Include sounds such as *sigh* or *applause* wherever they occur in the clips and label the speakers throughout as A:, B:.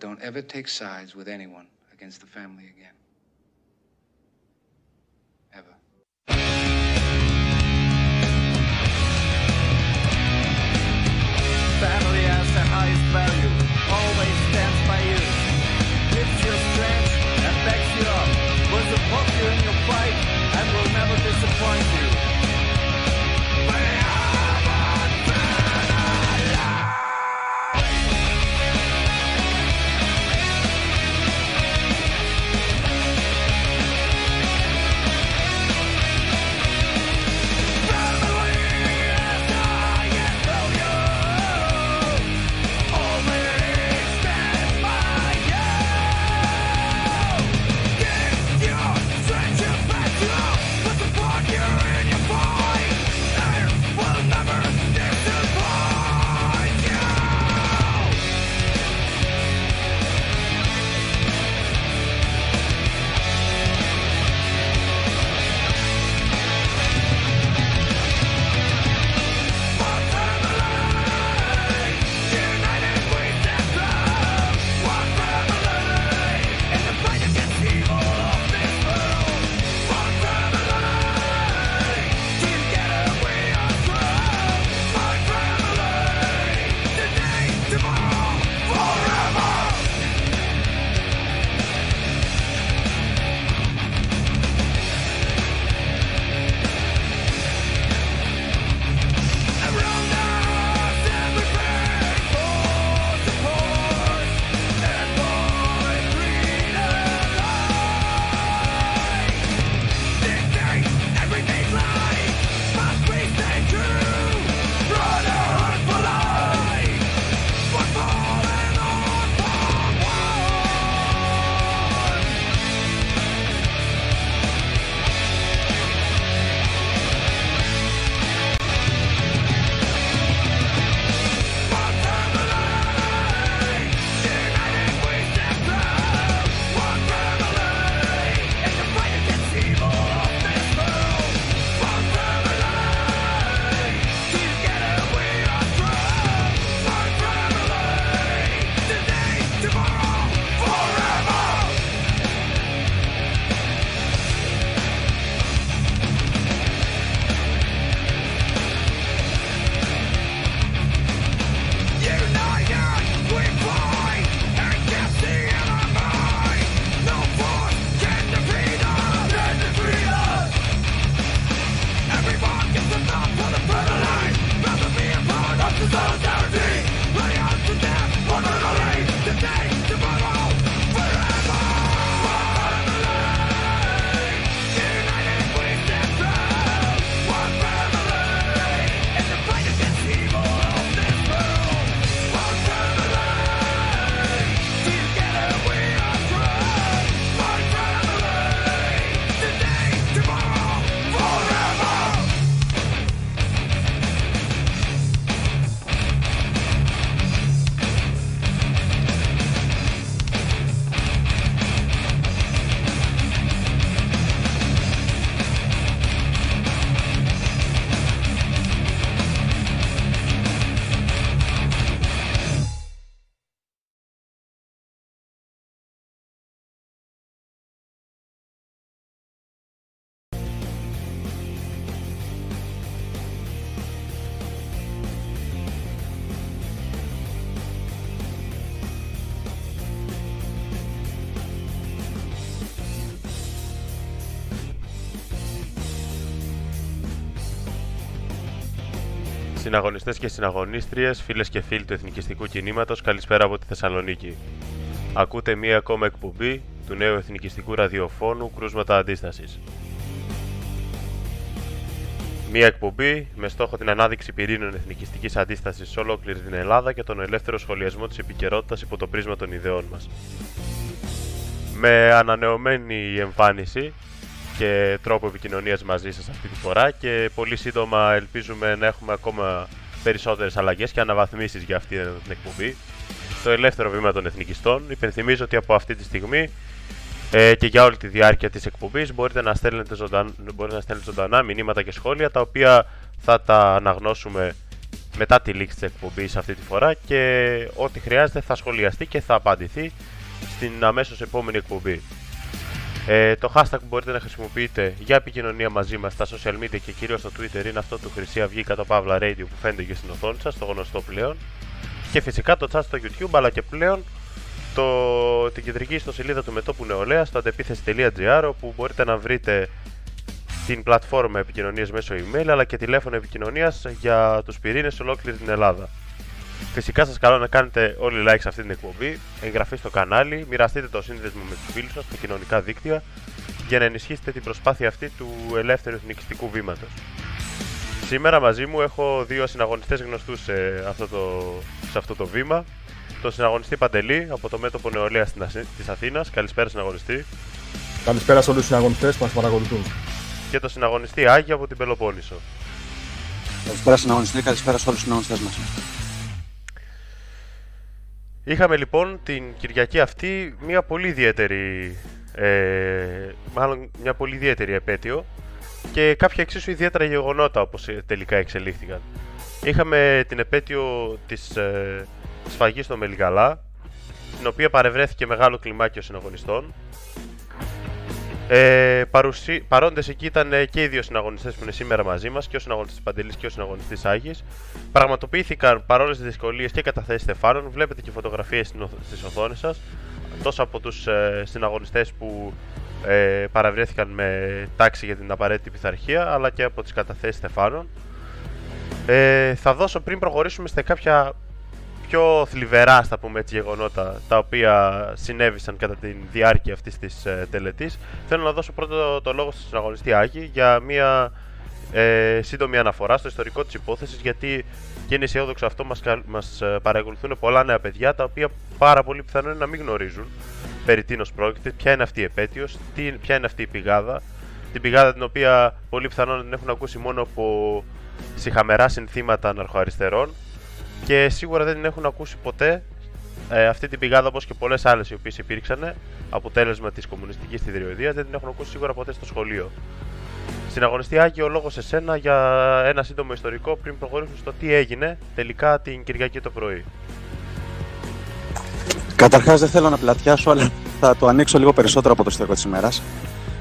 A: don't ever take sides with anyone against the family again. Ever.
B: Family has the highest value,
C: Συναγωνιστές και συναγωνίστριες, φίλες και φίλοι του εθνικιστικού κινήματος, καλησπέρα από τη Θεσσαλονίκη. Ακούτε μία ακόμα εκπομπή του νέου εθνικιστικού ραδιοφώνου Κρούσματα Αντίστασης. Μία εκπομπή με στόχο την ανάδειξη πυρήνων εθνικιστικής αντίστασης σε ολόκληρη την Ελλάδα και τον ελεύθερο σχολιασμό της επικαιρότητας υπό το πρίσμα των ιδεών μας. Με ανανεωμένη εμφάνιση και τρόπο επικοινωνίας μαζί σας αυτή τη φορά και πολύ σύντομα ελπίζουμε να έχουμε ακόμα περισσότερες αλλαγές και αναβαθμίσεις για αυτή την εκπομπή. Το ελεύθερο βήμα των εθνικιστών. Υπενθυμίζω ότι από αυτή τη στιγμή ε, και για όλη τη διάρκεια της εκπομπής μπορείτε να στέλνετε, ζωντανά, μπορείτε να στέλνετε ζωντανά μηνύματα και σχόλια τα οποία θα τα αναγνώσουμε μετά τη λήξη της εκπομπής αυτή τη φορά και ό,τι χρειάζεται θα σχολιαστεί και θα απαντηθεί στην αμέσως επόμενη εκπομπή. Ε, το hashtag που μπορείτε να χρησιμοποιείτε για επικοινωνία μαζί μας στα social media και κυρίως στο Twitter είναι αυτό του Χρυσή Αυγή κατά Παύλα Radio που φαίνεται και στην οθόνη σας, το γνωστό πλέον. Και φυσικά το chat στο YouTube αλλά και πλέον το, την κεντρική ιστοσελίδα του Μετόπου Νεολαία στο αντεπίθεση.gr όπου μπορείτε να βρείτε την πλατφόρμα επικοινωνίας μέσω email αλλά και τηλέφωνο επικοινωνίας για τους πυρήνες σε ολόκληρη την Ελλάδα. Φυσικά σας καλώ να κάνετε όλοι like σε αυτή την εκπομπή, εγγραφή στο κανάλι, μοιραστείτε το σύνδεσμο με τους φίλους σας στα κοινωνικά δίκτυα για να ενισχύσετε την προσπάθεια αυτή του ελεύθερου εθνικιστικού βήματος. Σήμερα μαζί μου έχω δύο συναγωνιστές γνωστούς σε αυτό το, σε αυτό το βήμα. Τον συναγωνιστή Παντελή από το μέτωπο νεολαία της Αθήνας. Καλησπέρα, συναγωνιστή.
D: Καλησπέρα σε όλους τους συναγωνιστές που μας παρακολουθούν.
C: Και τον συναγωνιστή Άγιο από την Πελοπόννησο.
E: Καλησπέρα, συναγωνιστή. Καλησπέρα σε όλους τους συναγωνιστές μας.
C: Είχαμε λοιπόν την Κυριακή αυτή μια πολύ ιδιαίτερη, ε, μάλλον μια πολύ ιδιαίτερη επέτειο και κάποια εξίσου ιδιαίτερα γεγονότα όπως τελικά εξελίχθηκαν. Είχαμε την επέτειο της ε, σφαγής στο Μελιγαλά, την οποία παρευρέθηκε μεγάλο κλιμάκιο συναγωνιστών. Ε, παρουσί... Παρόντες εκεί ήταν και οι δύο συναγωνιστές που είναι σήμερα μαζί μας, και ο συναγωνιστής Παντελής και ο συναγωνιστής Άγης. Πραγματοποιήθηκαν παρόλες τις δυσκολίες και καταθέσεις στεφάνων. Βλέπετε και φωτογραφίες στις οθόνες σας, τόσο από τους ε, συναγωνιστές που ε, παραβρέθηκαν με τάξη για την απαραίτητη πειθαρχία, αλλά και από τις καταθέσεις στεφάνων. Ε, θα δώσω πριν προχωρήσουμε σε κάποια πιο θλιβερά, στα πούμε έτσι, γεγονότα τα οποία συνέβησαν κατά τη διάρκεια αυτής της ε, τελετής. Θέλω να δώσω πρώτο το λόγο στον συναγωνιστή Άκη για μια ε, σύντομη αναφορά στο ιστορικό της υπόθεσης γιατί και είναι αισιόδοξο αυτό μας, μας ε, παρακολουθούν πολλά νέα παιδιά τα οποία πάρα πολύ πιθανό είναι να μην γνωρίζουν περί τίνος πρόκειται, ποια είναι αυτή η επέτειος, τι, ποια είναι αυτή η πηγάδα την πηγάδα την οποία πολύ πιθανόν την έχουν ακούσει μόνο από συχαμερά συνθήματα αναρχοαριστερών και σίγουρα δεν την έχουν ακούσει ποτέ ε, αυτή την πηγάδα όπως και πολλές άλλες οι οποίες υπήρξαν αποτέλεσμα της κομμουνιστικής θηριωδίας δεν την έχουν ακούσει σίγουρα ποτέ στο σχολείο. Συναγωνιστή Άγιο, ο λόγος σε σένα για ένα σύντομο ιστορικό πριν προχωρήσουμε στο τι έγινε τελικά την Κυριακή το πρωί.
E: Καταρχάς δεν θέλω να πλατιάσω, αλλά θα το ανοίξω λίγο περισσότερο από το ιστορικό της ημέρας.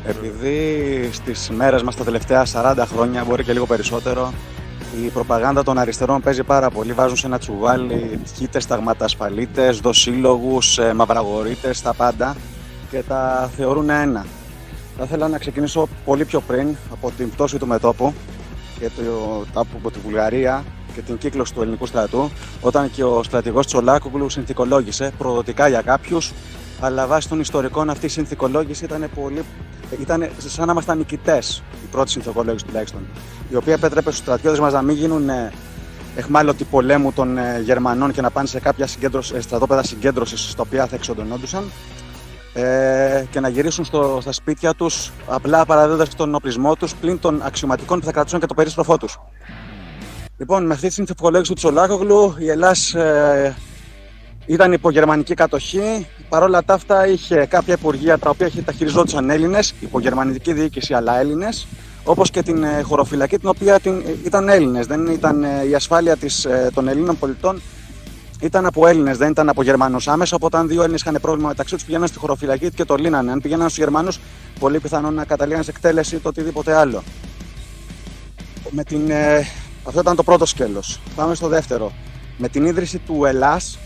E: Επειδή στις μέρες μας τα τελευταία 40 χρόνια, μπορεί και λίγο περισσότερο, η προπαγάνδα των αριστερών παίζει πάρα πολύ. Βάζουν σε ένα τσουβάλι τυχίτε, ταγματασφαλίτες, δοσύλλογους, ε, μαυραγωρίτε, τα πάντα και τα θεωρούν ένα. Θα ήθελα να ξεκινήσω πολύ πιο πριν από την πτώση του μετόπου και το, από τη Βουλγαρία και την κύκλωση του ελληνικού στρατού, όταν και ο στρατηγός Τσολάκογλου συνθηκολόγησε προδοτικά για κάποιους αλλά βάσει των ιστορικών αυτή η συνθηκολόγηση ήταν πολύ. ήταν σαν να ήμασταν νικητές, η πρώτη συνθηκολόγηση τουλάχιστον. Η οποία επέτρεπε στους στρατιώτες μας να μην γίνουν ε, εχμάλωτοι πολέμου των ε, Γερμανών και να πάνε σε κάποια ε, στρατόπεδα συγκέντρωσης στα οποία θα εξοντωνόντουσαν ε, και να γυρίσουν στο, στα σπίτια τους απλά παραδίδοντας τον οπλισμό τους πλην των αξιωματικών που θα κρατούσαν και το περίστροφό τους. Λοιπόν, με αυτή τη συνθηκολόγηση του Τσολάκογλου, η Ελλάς ε, ήταν υπό γερμανική κατοχή. Παρ' όλα τα αυτά είχε κάποια υπουργεία τα οποία τα χειριζόντουσαν Έλληνες, υπό γερμανική διοίκηση αλλά Έλληνες, όπως και την ε, χωροφυλακή την οποία την, ε, ήταν Έλληνες. Δεν ήταν ε, η ασφάλεια της, των Ελλήνων πολιτών ήταν από Έλληνες, δεν ήταν από Γερμανούς άμεσα. Οπότε, αν δύο Έλληνες είχαν πρόβλημα μεταξύ τους, πηγαίναν στη χωροφυλακή και το λύνανε. Αν πηγαίναν στους Γερμανούς, πολύ πιθανόν να καταλήγαν σε εκτέλεση ή το οτιδήποτε άλλο. Με την, ε, αυτό ήταν το πρώτο σκέλος. Πάμε στο δεύτερο. Με την ίδρυση του Ελλάς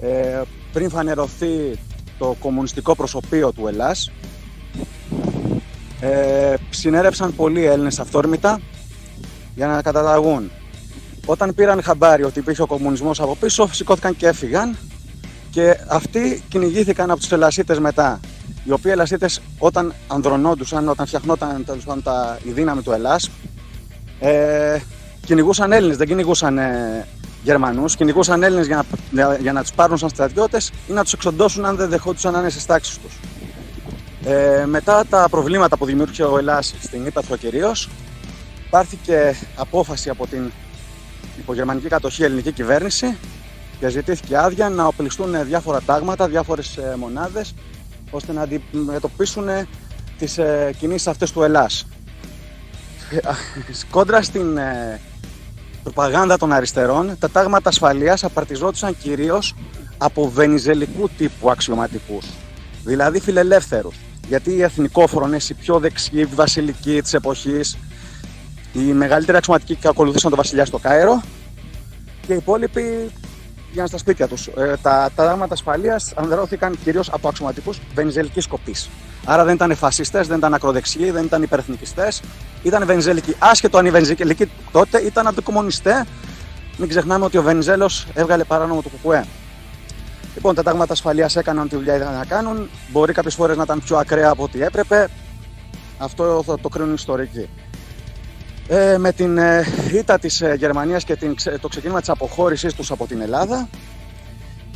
E: ε, πριν φανερωθεί το κομμουνιστικό προσωπείο του Ελλάς ε, συνέρευσαν πολλοί Έλληνες αυθόρμητα για να καταταγούν. Όταν πήραν χαμπάρι ότι υπήρχε ο κομμουνισμός από πίσω, σηκώθηκαν και έφυγαν και αυτοί κυνηγήθηκαν από τους Ελλασίτες μετά. Οι οποίοι Ελλασίτες όταν ανδρωνόντουσαν, όταν φτιαχνόταν πάντων, τα, η δύναμη του Ελλάς, ε, κυνηγούσαν Έλληνες, δεν κυνηγούσαν ε, Γερμανούς, κυνηγούσαν Έλληνες για να, για να τους πάρουν σαν στρατιώτες ή να τους εξοντώσουν αν δεν δεχόντουσαν να είναι στι τάξει τους. Ε, μετά τα προβλήματα που δημιούργησε ο Ελλάς στην Ήπαθρο κυρίως, πάρθηκε απόφαση από την υπογερμανική κατοχή ελληνική κυβέρνηση και ζητήθηκε άδεια να οπλιστούν διάφορα τάγματα, διάφορες μονάδες, ώστε να αντιμετωπίσουν τις ε, κινήσεις αυτές του Ελλάς. Ε, κόντρα στην ε, προπαγάνδα των αριστερών, τα τάγματα ασφαλείας απαρτιζόντουσαν κυρίως από βενιζελικού τύπου αξιωματικούς, δηλαδή φιλελεύθερους. Γιατί οι εθνικόφρονες, οι πιο δεξιοί, οι βασιλικοί της εποχής, οι μεγαλύτεροι αξιωματικοί ακολουθήσαν τον βασιλιά στο Κάιρο και οι υπόλοιποι πήγαν στα σπίτια τους. Ε, τα τάγματα ασφαλείας ανδρώθηκαν κυρίως από αξιωματικούς βενιζελικής σκοπής. Άρα δεν ήταν φασιστέ, δεν ήταν ακροδεξιοί, δεν ήταν υπερεθνικιστές. Ήταν Βενιζέλικοι. Άσχετο αν οι Βενιζέλικοι τότε ήταν αντικομονιστέ. Μην ξεχνάμε ότι ο Βενιζέλο έβγαλε παράνομο το κουκουέ. Λοιπόν, τα τάγματα ασφαλείας έκαναν τη δουλειά ήταν να κάνουν. Μπορεί κάποιες φορές να ήταν πιο ακραία από ό,τι έπρεπε. Αυτό θα το κρίνουν οι ιστορικοί. Ε, με την ε, ήττα της ε, Γερμανίας και την, το ξεκίνημα της αποχώρησής τους από την Ελλάδα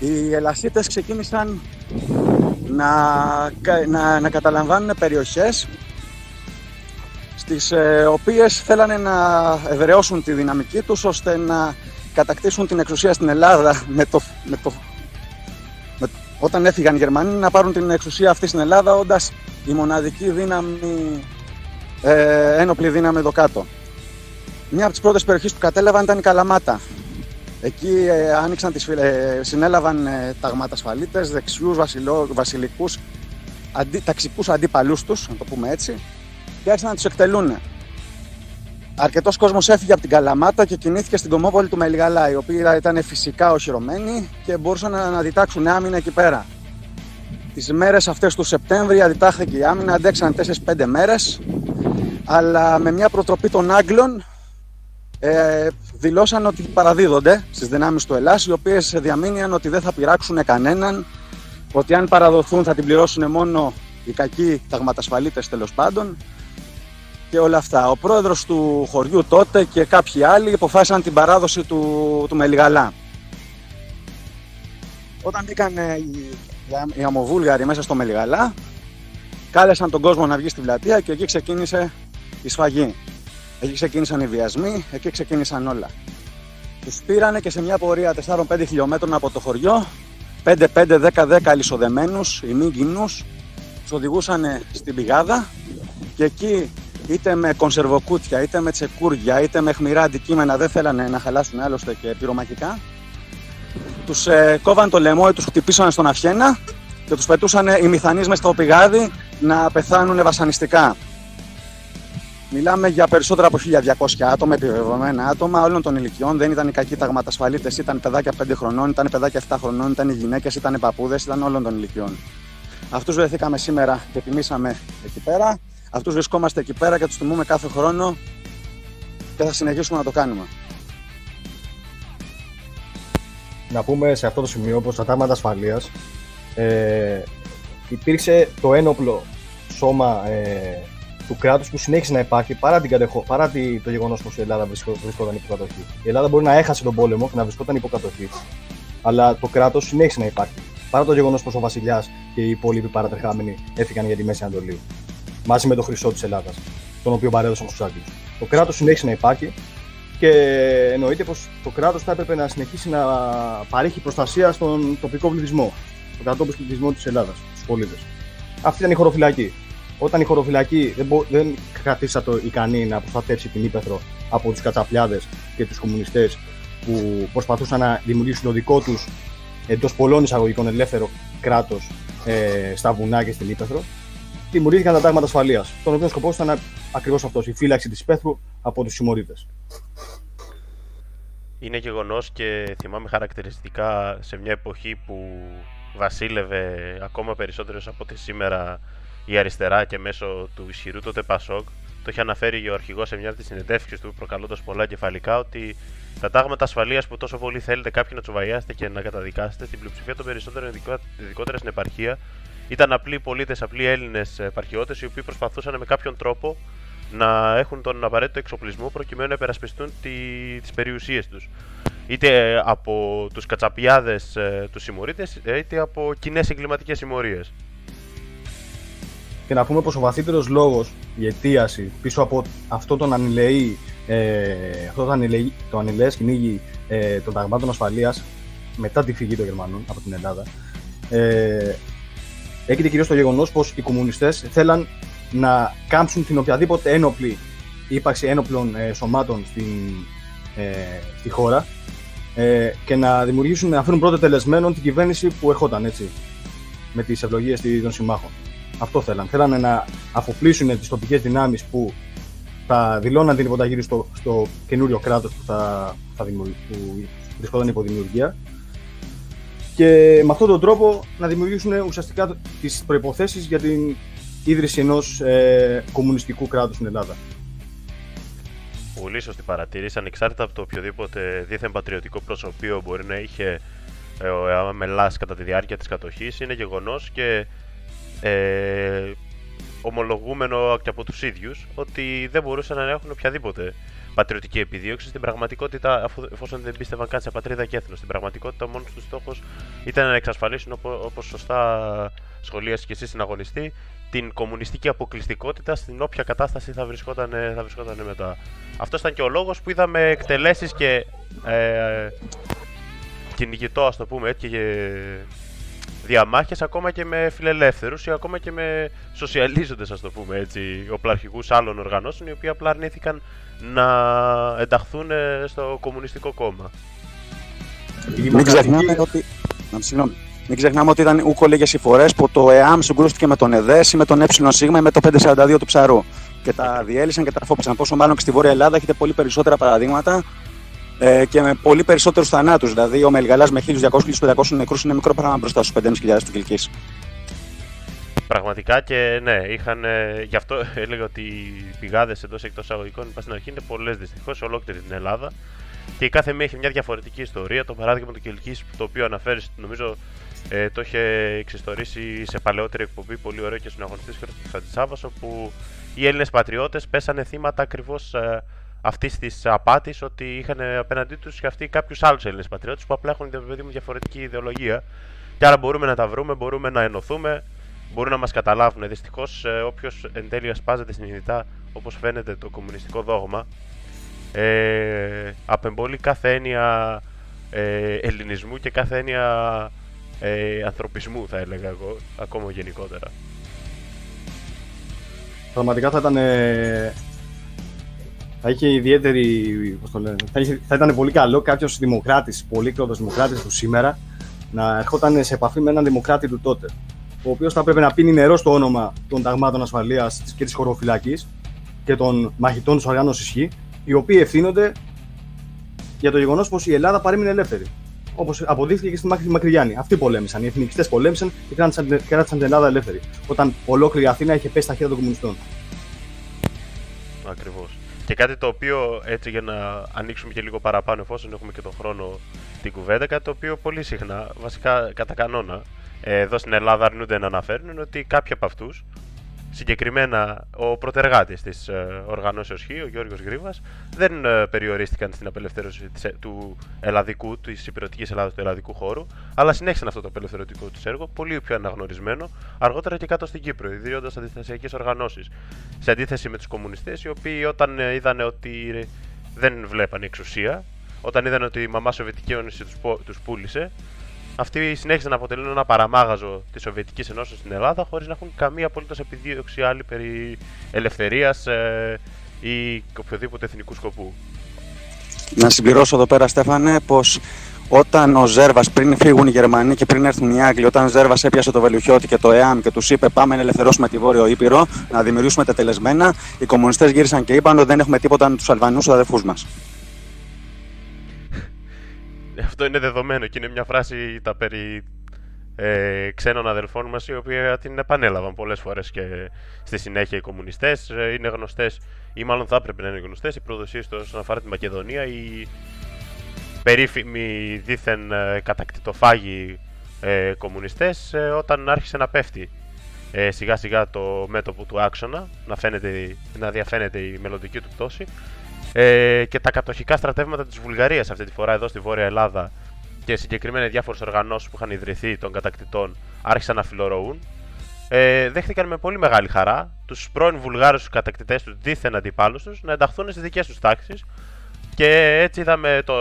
E: οι Ελασίτες ξεκίνησαν να, να, να καταλαμβάνουν περιοχές στις ε, οποίες θέλανε να ευρεώσουν τη δυναμική τους ώστε να κατακτήσουν την εξουσία στην Ελλάδα *laughs* με το, με το, με, όταν έφυγαν οι Γερμανοί να πάρουν την εξουσία αυτή στην Ελλάδα όντας η μοναδική δύναμη ε, ένοπλη δύναμη εδώ κάτω. Μια από τις πρώτες περιοχές που κατέλαβαν ήταν η Καλαμάτα Εκεί ε, άνοιξαν τις, ε, συνέλαβαν ε, ταγματασφαλίτες, δεξιούς βασιλό, βασιλικούς, αντί, ταξικούς αντίπαλούς τους, να το πούμε έτσι, και άρχισαν να τους εκτελούν. Αρκετός κόσμος έφυγε από την Καλαμάτα και κινήθηκε στην Κομόπολη του Μελιγαλά, η οποία ήταν φυσικά οχυρωμένη και μπορούσαν να αντιτάξουν άμυνα εκεί πέρα. Τις μέρες αυτές του Σεπτέμβρη αντιτάχθηκε η άμυνα, αντέξαν 4-5 μέρες, αλλά με μια προτροπή των Άγγλων ε, δηλώσαν ότι παραδίδονται στις δυνάμεις του Ελλάς, οι οποίες διαμήνυαν ότι δεν θα πειράξουν κανέναν, ότι αν παραδοθούν θα την πληρώσουν μόνο οι κακοί ταγματασφαλίτες τέλος πάντων και όλα αυτά. Ο πρόεδρος του χωριού τότε και κάποιοι άλλοι υποφάσισαν την παράδοση του, του Μελιγαλά. Όταν μπήκαν οι, οι αμοβούλγαροι μέσα στο Μελιγαλά, κάλεσαν τον κόσμο να βγει στην πλατεία και εκεί ξεκίνησε η σφαγή. Εκεί ξεκίνησαν οι βιασμοί, εκεί ξεκίνησαν όλα. Τους πήρανε και σε μια πορεία 4-5 χιλιόμετρων από το χωριό, 5-5-10-10 αλυσοδεμένου, ημίγυμνου, τους οδηγούσαν στην πηγάδα και εκεί είτε με κονσερβοκούτια, είτε με τσεκούρια, είτε με χμηρά αντικείμενα, δεν θέλανε να χαλάσουν άλλωστε και πυρομαχικά. Τους ε, κόβαν το λαιμό ή τους χτυπήσαν στον αυχένα και τους πετούσαν οι μηθανεί μες στο πηγάδι να πεθάνουν βασανιστικά. Μιλάμε για περισσότερα από 1200 άτομα, επιβεβαιωμένα άτομα όλων των ηλικιών. Δεν ήταν οι κακοί ταγματασφαλίτε, ήταν παιδάκια 5 χρονών, ήταν παιδάκια 7 χρονών, ήταν οι γυναίκες, ήταν οι παππούδες, ήταν όλων των ηλικιών. Αυτούς βρεθήκαμε σήμερα και τιμήσαμε εκεί πέρα. Αυτούς βρισκόμαστε εκεί πέρα και τους τιμούμε κάθε χρόνο και θα συνεχίσουμε να το κάνουμε.
D: Να πούμε σε αυτό το σημείο πω στα τάγματα ασφαλείας ε, υπήρξε το ένοπλο σώμα ε, του κράτους που συνέχισε να υπάρχει παρά, την κατεχο... παρά το γεγονός πως η Ελλάδα βρισκόταν υποκατοχή. Η Ελλάδα μπορεί να έχασε τον πόλεμο και να βρισκόταν υποκατοχή, αλλά το κράτος συνέχισε να υπάρχει. Παρά το γεγονός πως ο Βασιλιάς και οι υπόλοιποι παρατρεχάμενοι έφυγαν για τη Μέση Ανατολή. Μαζί με το χρυσό της Ελλάδας, τον οποίο παρέδωσαν στους Άγγλους. Το κράτος συνέχισε να υπάρχει και εννοείται πως το κράτος θα έπρεπε να συνεχίσει να παρέχει προστασία στον τοπικό πληθυσμό, στον κατόπιν πληθυσμό της Ελλάδας, στους πολίτες. Αυτή ήταν η χωροφυλακή όταν η χωροφυλακή δεν, μπο, δεν το ικανή να προστατεύσει την Ήπεθρο από τους κατσαπλιάδες και τους κομμουνιστές που προσπαθούσαν να δημιουργήσουν το δικό τους εντός πολλών εισαγωγικών ελεύθερο κράτος ε, στα βουνά και στην Ήπεθρο, δημιουργήθηκαν τα τάγματα ασφαλείας. Τον οποίο σκοπός ήταν ακριβώς αυτός, η φύλαξη της Ήπεθρου από τους συμμορίτε.
C: Είναι γεγονός και θυμάμαι χαρακτηριστικά σε μια εποχή που βασίλευε ακόμα περισσότερος από ό,τι σήμερα η αριστερά και μέσω του ισχυρού τότε Πασόκ, το είχε αναφέρει ο αρχηγός σε μια από τις συνεντεύξεις του, προκαλώντας πολλά κεφαλικά, ότι τα τάγματα ασφαλείας που τόσο πολύ θέλετε κάποιοι να τσουβαλιάσετε και να καταδικάσετε, στην πλειοψηφία των περισσότερων, ειδικότερα στην επαρχία, ήταν απλοί πολίτες, απλοί Έλληνες επαρχιώτε, οι οποίοι προσπαθούσαν με κάποιον τρόπο να έχουν τον απαραίτητο εξοπλισμό προκειμένου να υπερασπιστούν τις περιουσίες τους. Είτε από τους κατσαπιάδες ε, τους συμμορίτες, είτε από κοινές εγκληματικές συμμορίες
D: και να πούμε πως ο βαθύτερος λόγος, η αιτίαση πίσω από αυτό τον ανηλεή, ε, αυτό το, ανηλεή, το ανηλεές κυνήγι ε, των ταγμάτων ασφαλείας μετά τη φυγή των Γερμανών από την Ελλάδα ε, έγινε κυρίως το γεγονός πως οι κομμουνιστές θέλαν να κάμψουν την οποιαδήποτε ένοπλη ύπαρξη ένοπλων ε, σωμάτων στην, ε, στη χώρα ε, και να δημιουργήσουν, να φέρουν πρώτο τελεσμένο την κυβέρνηση που ερχόταν έτσι με τις ευλογίες των συμμάχων. Αυτό θέλαν. Θέλανε να αφοπλίσουν τις τοπικές δυνάμεις που θα δηλώναν την υποταγή στο, στο καινούριο κράτος που, θα, θα που βρισκόταν υπό δημιουργία και με αυτόν τον τρόπο να δημιουργήσουν ουσιαστικά τις προϋποθέσεις για την ίδρυση ενός ε, κομμουνιστικού κράτους στην Ελλάδα.
C: Πολύ σωστή παρατήρηση, ανεξάρτητα από το οποιοδήποτε δίθεν πατριωτικό προσωπείο μπορεί να είχε ε, ο ΕΑΜ Μελάς κατά τη διάρκεια της κατοχής, είναι γεγονός και ε, ομολογούμενο και από τους ίδιους ότι δεν μπορούσαν να έχουν οποιαδήποτε πατριωτική επιδίωξη. Στην πραγματικότητα, αφού, εφόσον δεν πίστευαν καν σε πατρίδα και έθνος, στην πραγματικότητα ο μόνος τους στόχος ήταν να εξασφαλίσουν, όπως σωστά σχολίασες και εσύ συναγωνιστή, την κομμουνιστική αποκλειστικότητα στην όποια κατάσταση θα βρισκόταν, θα βρισκόταν μετά. Αυτός ήταν και ο λόγος που είδαμε εκτελέσεις και ε, κυνηγητό, ας το πούμε έτσι, και διαμάχες ακόμα και με φιλελεύθερους ή ακόμα και με σοσιαλίζοντες, ας το πούμε έτσι, οπλαρχικού άλλων οργανώσεων, οι οποίοι απλά αρνήθηκαν να ενταχθούν ε, στο Κομμουνιστικό Κόμμα.
E: Μην ξεχνάμε ότι. Συγγνώμη. Μην ξεχνάμε ότι ήταν ούκο λίγε οι φορέ που το ΕΑΜ συγκρούστηκε με τον ΕΔΕΣ ή με τον ΕΣ ή με το 542 του ψαρού. Και τα διέλυσαν και τα φόπισαν. Πόσο μάλλον και στη Βόρεια Ελλάδα έχετε πολύ περισσότερα παραδείγματα ε, και με πολύ περισσότερους θανάτους. Δηλαδή, ο Μελγαλάς με 1.200-1.500 νεκρούς είναι μικρό πράγμα μπροστά στους 5.500 του Κυλκής.
C: Πραγματικά και ναι, είχαν. Γι' αυτό *laughs* έλεγα ότι οι πηγάδες εντός εκτός αγωγικών, είπα στην αρχή, είναι πολλές δυστυχώς σε ολόκληρη την Ελλάδα. Και η κάθε μία έχει μια διαφορετική ιστορία. Το παράδειγμα του Κυλκή, το οποίο αναφέρεις, νομίζω ε, το είχε εξιστορήσει σε παλαιότερη εκπομπή, πολύ ωραίο και συναγωνιστής και ο Χατζησάβα, όπου οι Έλληνες πατριώτες πέσανε θύματα ακριβώς ε, αυτής της απάτης ότι είχαν απέναντί τους και αυτοί κάποιους άλλους Έλληνες πατριώτες που απλά έχουν διαφορετική ιδεολογία. Και άρα μπορούμε να τα βρούμε, μπορούμε να ενωθούμε, μπορούν να μας καταλάβουν. Δυστυχώς, ε, όποιος εν τέλει ασπάζεται συνειδητά, όπως φαίνεται, το κομμουνιστικό δόγμα, ε, απεμπολεί κάθε έννοια ε, ελληνισμού και κάθε έννοια ε, ανθρωπισμού, θα έλεγα εγώ, ακόμα γενικότερα.
D: Πραγματικά θα ήταν. Ε, θα είχε ιδιαίτερη. Πώς το λένε, θα, είχε, θα ήταν πολύ καλό κάποιος δημοκράτης, πολύκλοδο δημοκράτης του σήμερα, να ερχόταν σε επαφή με έναν δημοκράτη του τότε ο οποίος θα πρέπει να πίνει νερό στο όνομα των ταγμάτων ασφαλείας και τη χωροφυλακή και των μαχητών της οργάνωση Χ, οι οποίοι ευθύνονται για το γεγονός πως η Ελλάδα παρέμεινε ελεύθερη. Όπως αποδείχθηκε και στη μάχη του Μακρυγιάννη. Αυτοί πολέμησαν. Οι εθνικιστές πολέμησαν και κράτησαν, κράτησαν την Ελλάδα ελεύθερη. Όταν ολόκληρη η Αθήνα είχε πέσει στα χέρια των κομμουνιστών.
C: Ακριβώς. Και κάτι το οποίο έτσι για να ανοίξουμε και λίγο παραπάνω, εφόσον έχουμε και τον χρόνο την κουβέντα, κάτι το οποίο πολύ συχνά, βασικά κατά κανόνα, εδώ στην Ελλάδα αρνούνται να αναφέρουν είναι ότι κάποιοι από αυτούς, συγκεκριμένα ο πρωτεργάτης της ε, οργανώσεως Χ, ο Γιώργος Γρήβα, δεν ε, περιορίστηκαν στην απελευθέρωση της, ε, του ελλαδικού, της υπηρετικής Ελλάδα του ελλαδικού χώρου, αλλά συνέχισαν αυτό το απελευθερωτικό τους έργο, πολύ πιο αναγνωρισμένο, αργότερα και κάτω στην Κύπρο, ιδρύοντας αντιστασιακέ οργανώσεις. Σε αντίθεση με τους κομμουνιστές, οι οποίοι όταν είδαν ότι δεν βλέπαν εξουσία, όταν είδαν ότι η μαμά Σοβιετική Ένωση τους πούλησε, αυτοί συνέχισαν να αποτελούν ένα παραμάγαζο της Σοβιετικής Ενώσεως στην Ελλάδα χωρίς να έχουν καμία απολύτως επιδίωξη άλλη περί ελευθερίας ε, ή οποιοδήποτε εθνικού σκοπού.
E: Να συμπληρώσω εδώ πέρα, Στέφανε, πως όταν ο Ζέρβας πριν φύγουν οι Γερμανοί και πριν έρθουν οι Άγγλοι, όταν ο Ζέρβας έπιασε το Βελουχιώτη και το ΕΑΜ και τους είπε Πάμε να ελευθερώσουμε τη Βόρειο Ήπειρο, να δημιουργήσουμε τα τελεσμένα, οι κομμουνιστές γύρισαν και είπαν ότι δεν έχουμε τίποτα με τους Αλβανούς αδερφούς μας. *laughs*
C: Αυτό είναι δεδομένο και είναι μια φράση τα περί ε, ξένων αδελφών μας η οποία την επανέλαβαν πολλές φορές και στη συνέχεια οι κομμουνιστές ε, είναι γνωστές ή μάλλον θα έπρεπε να είναι γνωστές οι προδοσίες του όσον αφορά τη Μακεδονία οι περίφημοι δίθεν ε, κατακτητοφάγοι ε, κομμουνιστές ε, όταν άρχισε να πέφτει ε, σιγά σιγά το μέτωπο του άξονα να, φαίνεται, να διαφαίνεται η μελλοντική του πτώση ε, και τα κατοχικά στρατεύματα της Βουλγαρίας αυτή τη φορά εδώ στη Βόρεια Ελλάδα και συγκεκριμένα διάφορες οργανώσεις που είχαν ιδρυθεί των κατακτητών άρχισαν να φιλορροούν. Ε, δέχτηκαν με πολύ μεγάλη χαρά τους πρώην Βουλγάρους κατακτητές τους δίθεν αντιπάλους τους να ενταχθούν στις δικές τους τάξεις και έτσι είδαμε το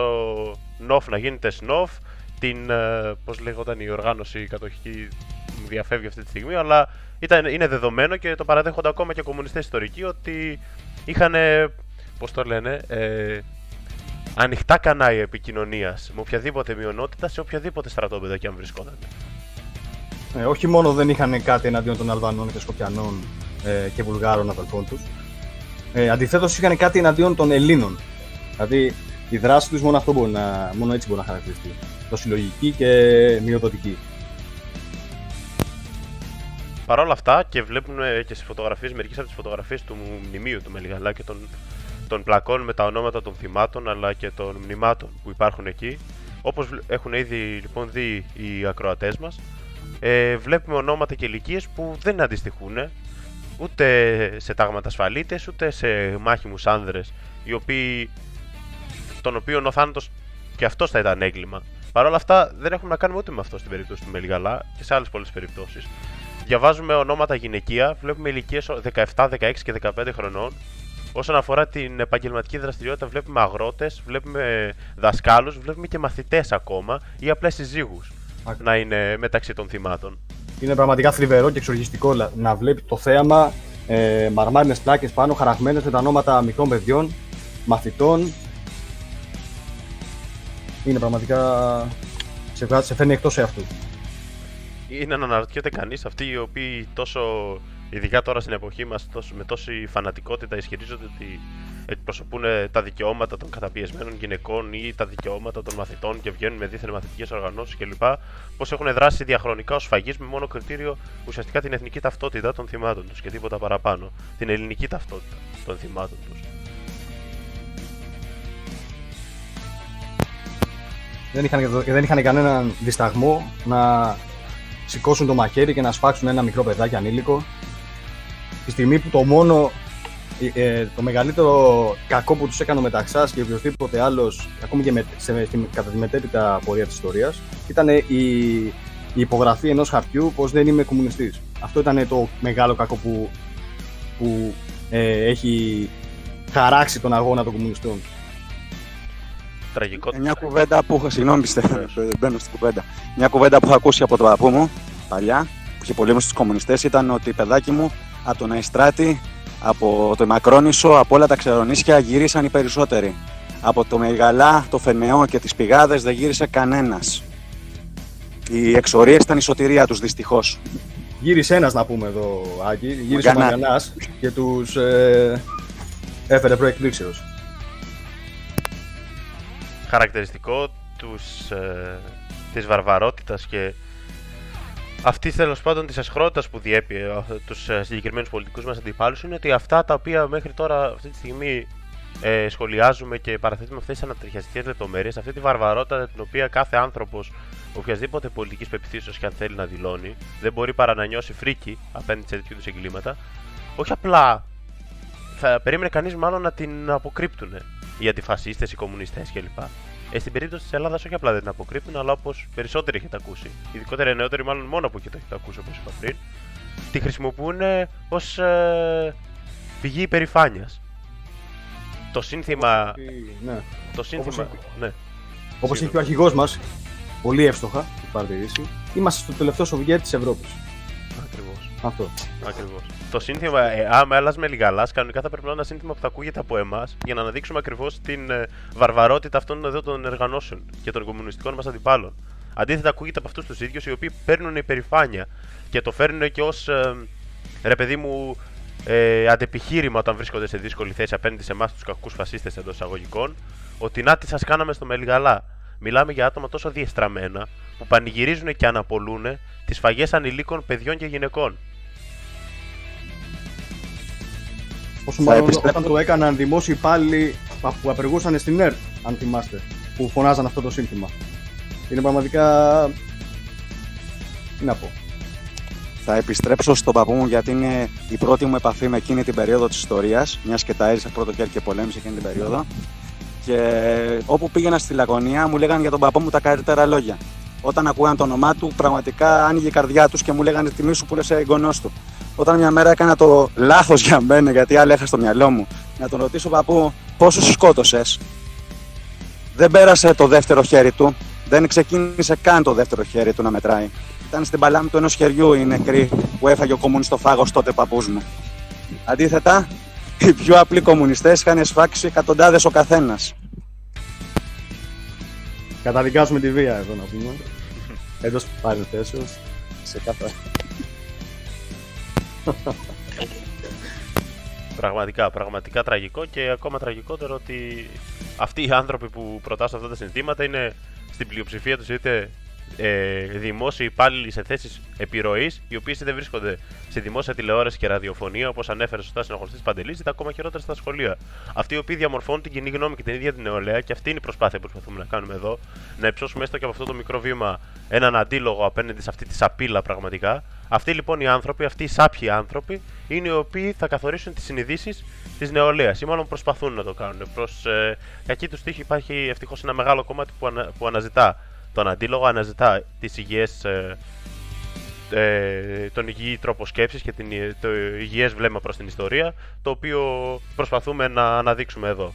C: ΝΟΦ να γίνεται ΣΝΟΦ, την, ε, πώς λέγονταν η οργάνωση η κατοχική μου διαφεύγει αυτή τη στιγμή, αλλά ήταν, είναι δεδομένο και το παραδέχονται ακόμα και κομμουνιστές ιστορικοί ότι είχαν πώς το λένε, ε, ανοιχτά κανάλια επικοινωνίας με οποιαδήποτε μειονότητα σε οποιαδήποτε στρατόπεδο και αν βρισκόταν.
D: Ε, όχι μόνο δεν είχαν κάτι εναντίον των Αλβανών και Σκοπιανών ε, και Βουλγάρων αδελφών τους. Ε, Αντιθέτως, είχαν κάτι εναντίον των Ελλήνων. Δηλαδή, η δράση τους μόνο, αυτό μπορεί να, μόνο έτσι μπορεί να χαρακτηριστεί. Το συλλογική και μειοδοτική.
C: Παρ' όλα αυτά και βλέπουμε και στι φωτογραφίες, μερικές από τις φωτογραφίες του μνημείου του Μελιγαλά και των, των πλακών με τα ονόματα των θυμάτων αλλά και των μνημάτων που υπάρχουν εκεί. Όπως έχουν ήδη λοιπόν δει οι ακροατές μας, ε, βλέπουμε ονόματα και ηλικίες που δεν αντιστοιχούν ούτε σε τάγματα ασφαλίτες ούτε σε μάχημους άνδρες οι οποίοι, των οποίων ο θάνατος και αυτός θα ήταν έγκλημα. Παρ' όλα αυτά δεν έχουμε να κάνουμε ούτε με αυτό στην περίπτωση του Μελιγαλά και σε άλλες πολλές περιπτώσεις. Διαβάζουμε ονόματα γυναικεία, βλέπουμε ηλικίες 17, 16 και 15 χρονών. Όσον αφορά την επαγγελματική δραστηριότητα, βλέπουμε αγρότες, βλέπουμε δασκάλους, βλέπουμε και μαθητές ακόμα ή απλά συζύγους να είναι μεταξύ των θυμάτων.
D: Είναι πραγματικά θλιβερό και εξοργιστικό λα- να βλέπει το θέαμα ε, μαρμάρινες πλάκες πάνω χαραγμένες με τα ονόματα μικρών παιδιών, μαθητών. Είναι πραγματικά. σε, βγάζει- σε φέρνει εκτός εαυτού.
C: Είναι να αναρωτιέται κανείς αυτοί οι οποίοι τόσο, ειδικά τώρα στην εποχή μας, με τόση φανατικότητα ισχυρίζονται ότι εκπροσωπούν τα δικαιώματα των καταπιεσμένων γυναικών ή τα δικαιώματα των μαθητών και βγαίνουν με δίθεν μαθητικές οργανώσεις κλπ. Πώς έχουν δράσει διαχρονικά ως φαγής με μόνο κριτήριο ουσιαστικά την εθνική ταυτότητα των θυμάτων τους και τίποτα παραπάνω. Την ελληνική ταυτότητα των θυμάτων τους.
D: Δεν είχαν, δεν είχαν κανέναν δισταγμό να σηκώσουν το μαχαίρι και να σφάξουν ένα μικρό παιδάκι ανήλικο. Τη στιγμή που το μόνο, ε, ε, το μεγαλύτερο κακό που τους έκανε ο Μεταξάς και οποιοδήποτε άλλος, ακόμη και με, σε, στη- κατά τη μετέπειτα πορεία της ιστορίας, ήταν η, η υπογραφή ενός χαρτιού πως δεν είμαι κομμουνιστής. Αυτό ήταν το μεγάλο κακό που, που ε, έχει χαράξει τον αγώνα των κομμουνιστών.
C: Τραγικό.
E: Μια κουβέντα που έχω, συγγνώμη πιστεύω, μπαίνω στην κουβέντα. Μια κουβέντα που έχω ακούσει από τον παππού μου παλιά, που είχε πολέμους στους κομμουνιστές, ήταν ότι παιδάκι μου από τον Αϊστράτη, από το Μακρόνισο, από όλα τα ξερονίσια γυρίσαν οι περισσότεροι. Από το Μεγαλά, το Φενεό και τις πηγάδες δεν γύρισε κανένας. Οι εξορίες ήταν η σωτηρία τους δυστυχώς.
D: Γύρισε ένας να πούμε εδώ, Άκη. Γύρισε ο
E: Μαγκανά.
D: Μαγκανάς και τους ε, έφερε προεκπλήξεως.
C: χαρακτηριστικό τους, ε, της βαρβαρότητας και αυτή τέλος πάντων της ασχρότητας που διέπει ε, τους ε, συγκεκριμένους πολιτικούς μας αντιπάλους είναι ότι αυτά τα οποία μέχρι τώρα αυτή τη στιγμή ε, σχολιάζουμε και παραθέτουμε αυτές τις ανατριχιαστικές λεπτομέρειες, αυτή τη βαρβαρότητα την οποία κάθε άνθρωπος οποιασδήποτε πολιτικής πεπιθήσεω και αν θέλει να δηλώνει, δεν μπορεί παρά να νιώσει φρίκι απέναντι σε τέτοιου είδους εγκλήματα, όχι απλά θα περίμενε κανείς μάλλον να την αποκρύπτουν οι αντιφασίστες, οι κομμουνιστές κλπ. Ε, στην περίπτωση της Ελλάδας, όχι απλά δεν την αποκρύπτουν, αλλά όπως περισσότεροι έχετε ακούσει, ειδικότερα οι νεότεροι, μάλλον μόνο που έχετε έχετε ακούσει όπως είπα πριν, τη χρησιμοποιούν ως ε, πηγή υπερηφάνειας. Το σύνθημα.
D: Ναι.
C: Το σύνθημα.
D: είπε.
C: Ναι.
D: Όπως είπε ο αρχηγός μας, πολύ εύστοχα, το παρατηρήσει, είμαστε στο τελευταίο Σοβιέτη της Ευρώπης.
C: Ακριβώς.
D: Αυτό.
C: Ακριβώς. Το σύνθημα, ε, άμα έλας με λιγαλάς, κανονικά θα πρέπει να είναι ένα σύνθημα που θα ακούγεται από εμάς για να αναδείξουμε ακριβώς την ε, βαρβαρότητα αυτών εδώ των εργανώσεων και των κομμουνιστικών μας αντιπάλων. Αντίθετα, ακούγεται από αυτούς τους ίδιους οι οποίοι παίρνουν υπερηφάνεια και το φέρνουν και ως ρε παιδί μου ε, αντεπιχείρημα όταν βρίσκονται σε δύσκολη θέση απέναντι σε εμάς τους κακούς φασίστες εντός εισαγωγικών, ότι να τι σας κάναμε στο Μελιγαλά. Μιλάμε για άτομα τόσο διεστραμμένα που πανηγυρίζουν και αναπολούν τις φαγές ανηλίκων παιδιών και γυναικών.
D: Όσο μάλλον
E: επιστρέψω-
D: όταν το έκαναν δημόσιοι υπάλληλοι πα- που απεργούσαν στην ΕΡΤ, αν θυμάστε, που φωνάζαν αυτό το σύνθημα. Είναι πραγματικά. Τι να πω.
E: Θα επιστρέψω στον παππού μου γιατί είναι η πρώτη μου επαφή με εκείνη την περίοδο της ιστορίας, μιας και τα έρισα πρώτο χέρι και πολέμησε εκείνη την περίοδο. Και όπου πήγαινα στη Λαγωνία μου λέγανε για τον παππού μου τα καλύτερα λόγια. Όταν ακούγαν το όνομά του, πραγματικά άνοιγε η καρδιά τους και μου λέγανε τιμή σου που λες εγγονός του. Όταν μια μέρα έκανα το λάθος για μένα, γιατί άλλα είχα στο μυαλό μου, να τον ρωτήσω παππού πόσου σκότωσες; Δεν πέρασε το δεύτερο χέρι του, δεν ξεκίνησε καν το δεύτερο χέρι του να μετράει. Ήταν στην παλάμη του ενός χεριού οι νεκροί που έφαγε ο κομμουνιστοφάγο τότε παππούς μου. Αντίθετα, οι πιο απλοί κομμουνιστές είχαν σφάξει εκατοντάδες ο καθένας.
D: Καταδικάζουμε τη βία εδώ να πούμε. Εντός παρενθέσεως. Σε κάθε...
C: Πραγματικά, πραγματικά τραγικό και ακόμα τραγικότερο ότι αυτοί οι άνθρωποι που προτάσσουν αυτά τα συνθήματα είναι στην πλειοψηφία τους είτε ε, δημόσιοι υπάλληλοι σε θέσεις επιρροής, οι οποίοι δεν βρίσκονται στη δημόσια τηλεόραση και ραδιοφωνία, όπως ανέφερε σωστά συνοχωριστή Παντελής, είτε ακόμα χειρότερα στα σχολεία. Αυτοί οι οποίοι διαμορφώνουν την κοινή γνώμη και την ίδια την νεολαία, και αυτή είναι η προσπάθεια που προσπαθούμε να κάνουμε εδώ, να υψώσουμε έστω και από αυτό το μικρό βήμα έναν αντίλογο απέναντι σε αυτή τη σαπίλα πραγματικά. Αυτοί λοιπόν οι άνθρωποι, αυτοί οι σάπιοι άνθρωποι, είναι οι οποίοι θα καθορίσουν τις συνειδήσεις της νεολαίας ή μάλλον προσπαθούν να το κάνουν. Προς ε, κακή τους τύχη υπάρχει ευτυχώς ένα μεγάλο κομμάτι που, ανα, που αναζητά τον αντίλογο, αναζητά τις υγιές, ε, ε, τον υγιή τρόπο σκέψης και την, το υγιές βλέμμα προς την ιστορία, το οποίο προσπαθούμε να αναδείξουμε εδώ.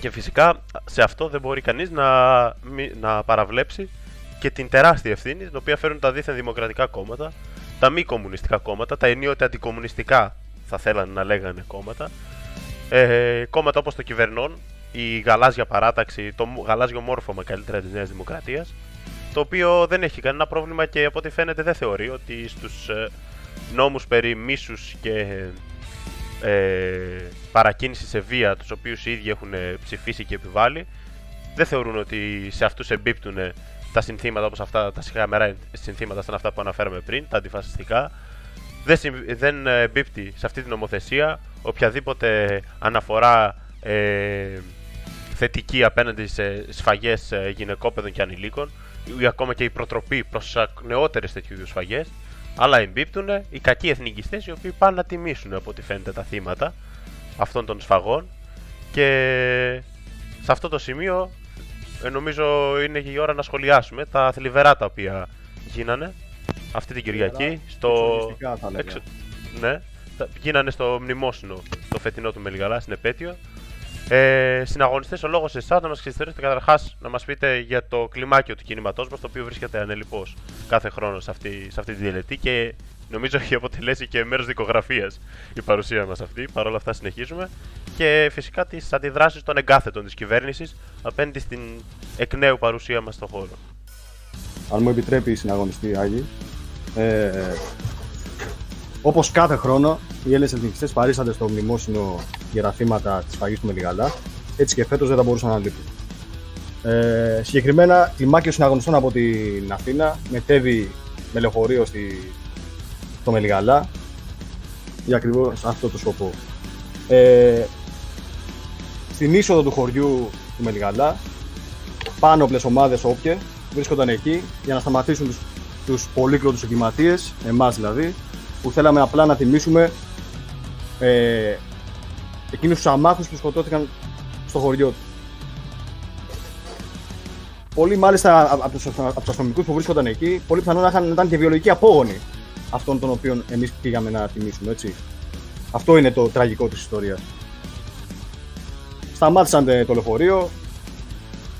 C: Και φυσικά σε αυτό δεν μπορεί κανείς να, να παραβλέψει και την τεράστια ευθύνη την οποία φέρουν τα δίθεν δημοκρατικά κόμματα, τα μη κομμουνιστικά κόμματα, τα ενίοτε αντικομουνιστικά θα θέλανε να λέγανε κόμματα, ε, κόμματα όπως το κυβερνών, η γαλάζια παράταξη, το γαλάζιο μόρφωμα καλύτερα της Νέας Δημοκρατίας, το οποίο δεν έχει κανένα πρόβλημα και από ό,τι φαίνεται δεν θεωρεί ότι στους ε, νόμους περί μίσους και ε, παρακίνησης σε βία, τους οποίους οι ίδιοι έχουν ψηφίσει και επιβάλει, δεν θεωρούν ότι σε αυτούς εμπίπτουν τα συνθήματα όπως αυτά, τα σιγαμερά συνθήματα σαν αυτά που αναφέραμε πριν, τα αντιφασιστικά. Δεν, δεν εμπίπτει σε αυτή την νομοθεσία οποιαδήποτε αναφορά ε, θετική απέναντι σε σφαγές ε, γυναικόπαιδων και ανηλίκων ή ακόμα και η προτροπή προς νεότερες τέτοιου είδους σφαγές. Αλλά εμπίπτουν οι κακοί εθνικιστές οι οποίοι πάνε να τιμήσουν από ό,τι φαίνεται τα θύματα αυτών των σφαγών. Και σε αυτό το σημείο ε, νομίζω είναι και η ώρα να σχολιάσουμε τα θλιβερά τα οποία γίνανε αυτή την Κυριακή στο.
D: Εξ...
C: Ναι, γίνανε στο μνημόσυνο το φετινό του Μελιγαλά στην επέτειο ε, Συναγωνιστές, ο λόγος εσάς να μας ξεκινήσετε καταρχάς να μας πείτε για το κλιμάκιο του κινήματός μας, το οποίο βρίσκεται ανελειπώς κάθε χρόνος σε αυτή, σε αυτή τη διελετή και νομίζω έχει αποτελέσει και μέρος δικογραφίας η παρουσία μας αυτή. Παρ' όλα αυτά, συνεχίζουμε. Και φυσικά τις αντιδράσεις των εγκάθετων της κυβέρνησης απέναντι στην εκ νέου παρουσία μας στον χώρο.
D: Αν μου επιτρέπει η συναγωνιστή Άγη, ε, όπως κάθε χρόνο, οι Έλληνες εθνικιστέ παρήσανται στο μνημόσυνο για θύματα της φαγής του Μελιγαλά, έτσι και φέτος δεν θα μπορούσαν να λείπουν. Ε, συγκεκριμένα, κλιμάκιο συναγωνιστών από την Αθήνα μετέβει με λεωφορείο στη, στο Μελιγαλά για ακριβώς αυτό το σκοπό. Ε, στην είσοδο του χωριού του Μελιγαλά, πάνω όπλε ομάδες όποιες βρίσκονταν εκεί για να σταματήσουν τους τους πολύκλωτους εγκληματίες, εμάς δηλαδή, που θέλαμε απλά να τιμήσουμε ε, εκείνους τους αμάχους που σκοτώθηκαν στο χωριό τους. Πολλοί μάλιστα από τους, από αστυνομικούς που βρίσκονταν εκεί, πολύ πιθανόν να ήταν και βιολογικοί απόγονοι αυτών των οποίων εμείς πήγαμε να τιμήσουμε, έτσι. Αυτό είναι το τραγικό της ιστορίας. Σταμάτησαν το λεωφορείο,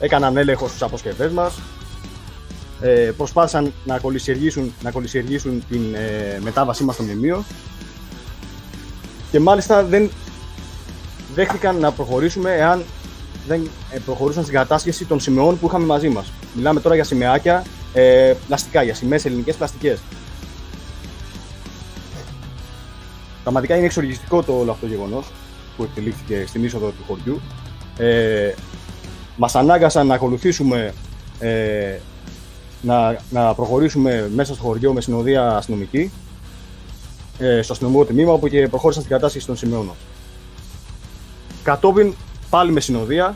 D: έκαναν έλεγχο στις αποσκευές μας, ε, προσπάθησαν να κολλησιεργήσουν, να κολλησιεργήσουν την ε, μετάβασή μας στο μνημείο και μάλιστα δεν δέχτηκαν να προχωρήσουμε εάν δεν ε, προχωρούσαν στην κατάσχεση των σημεών που είχαμε μαζί μας. Μιλάμε τώρα για σημαίακια ε, πλαστικά, για σημαίες ελληνικές πλαστικές. Πραγματικά είναι εξοργιστικό το όλο αυτό το γεγονός που εκτελήθηκε στην είσοδο του χωριού. Ε, μας ανάγκασαν να ακολουθήσουμε ε, να, να προχωρήσουμε μέσα στο χωριό με συνοδεία αστυνομική, ε, στο αστυνομικό τμήμα, όπου και προχώρησαν στην κατάσταση των σημείων Κατόπιν, πάλι με συνοδεία,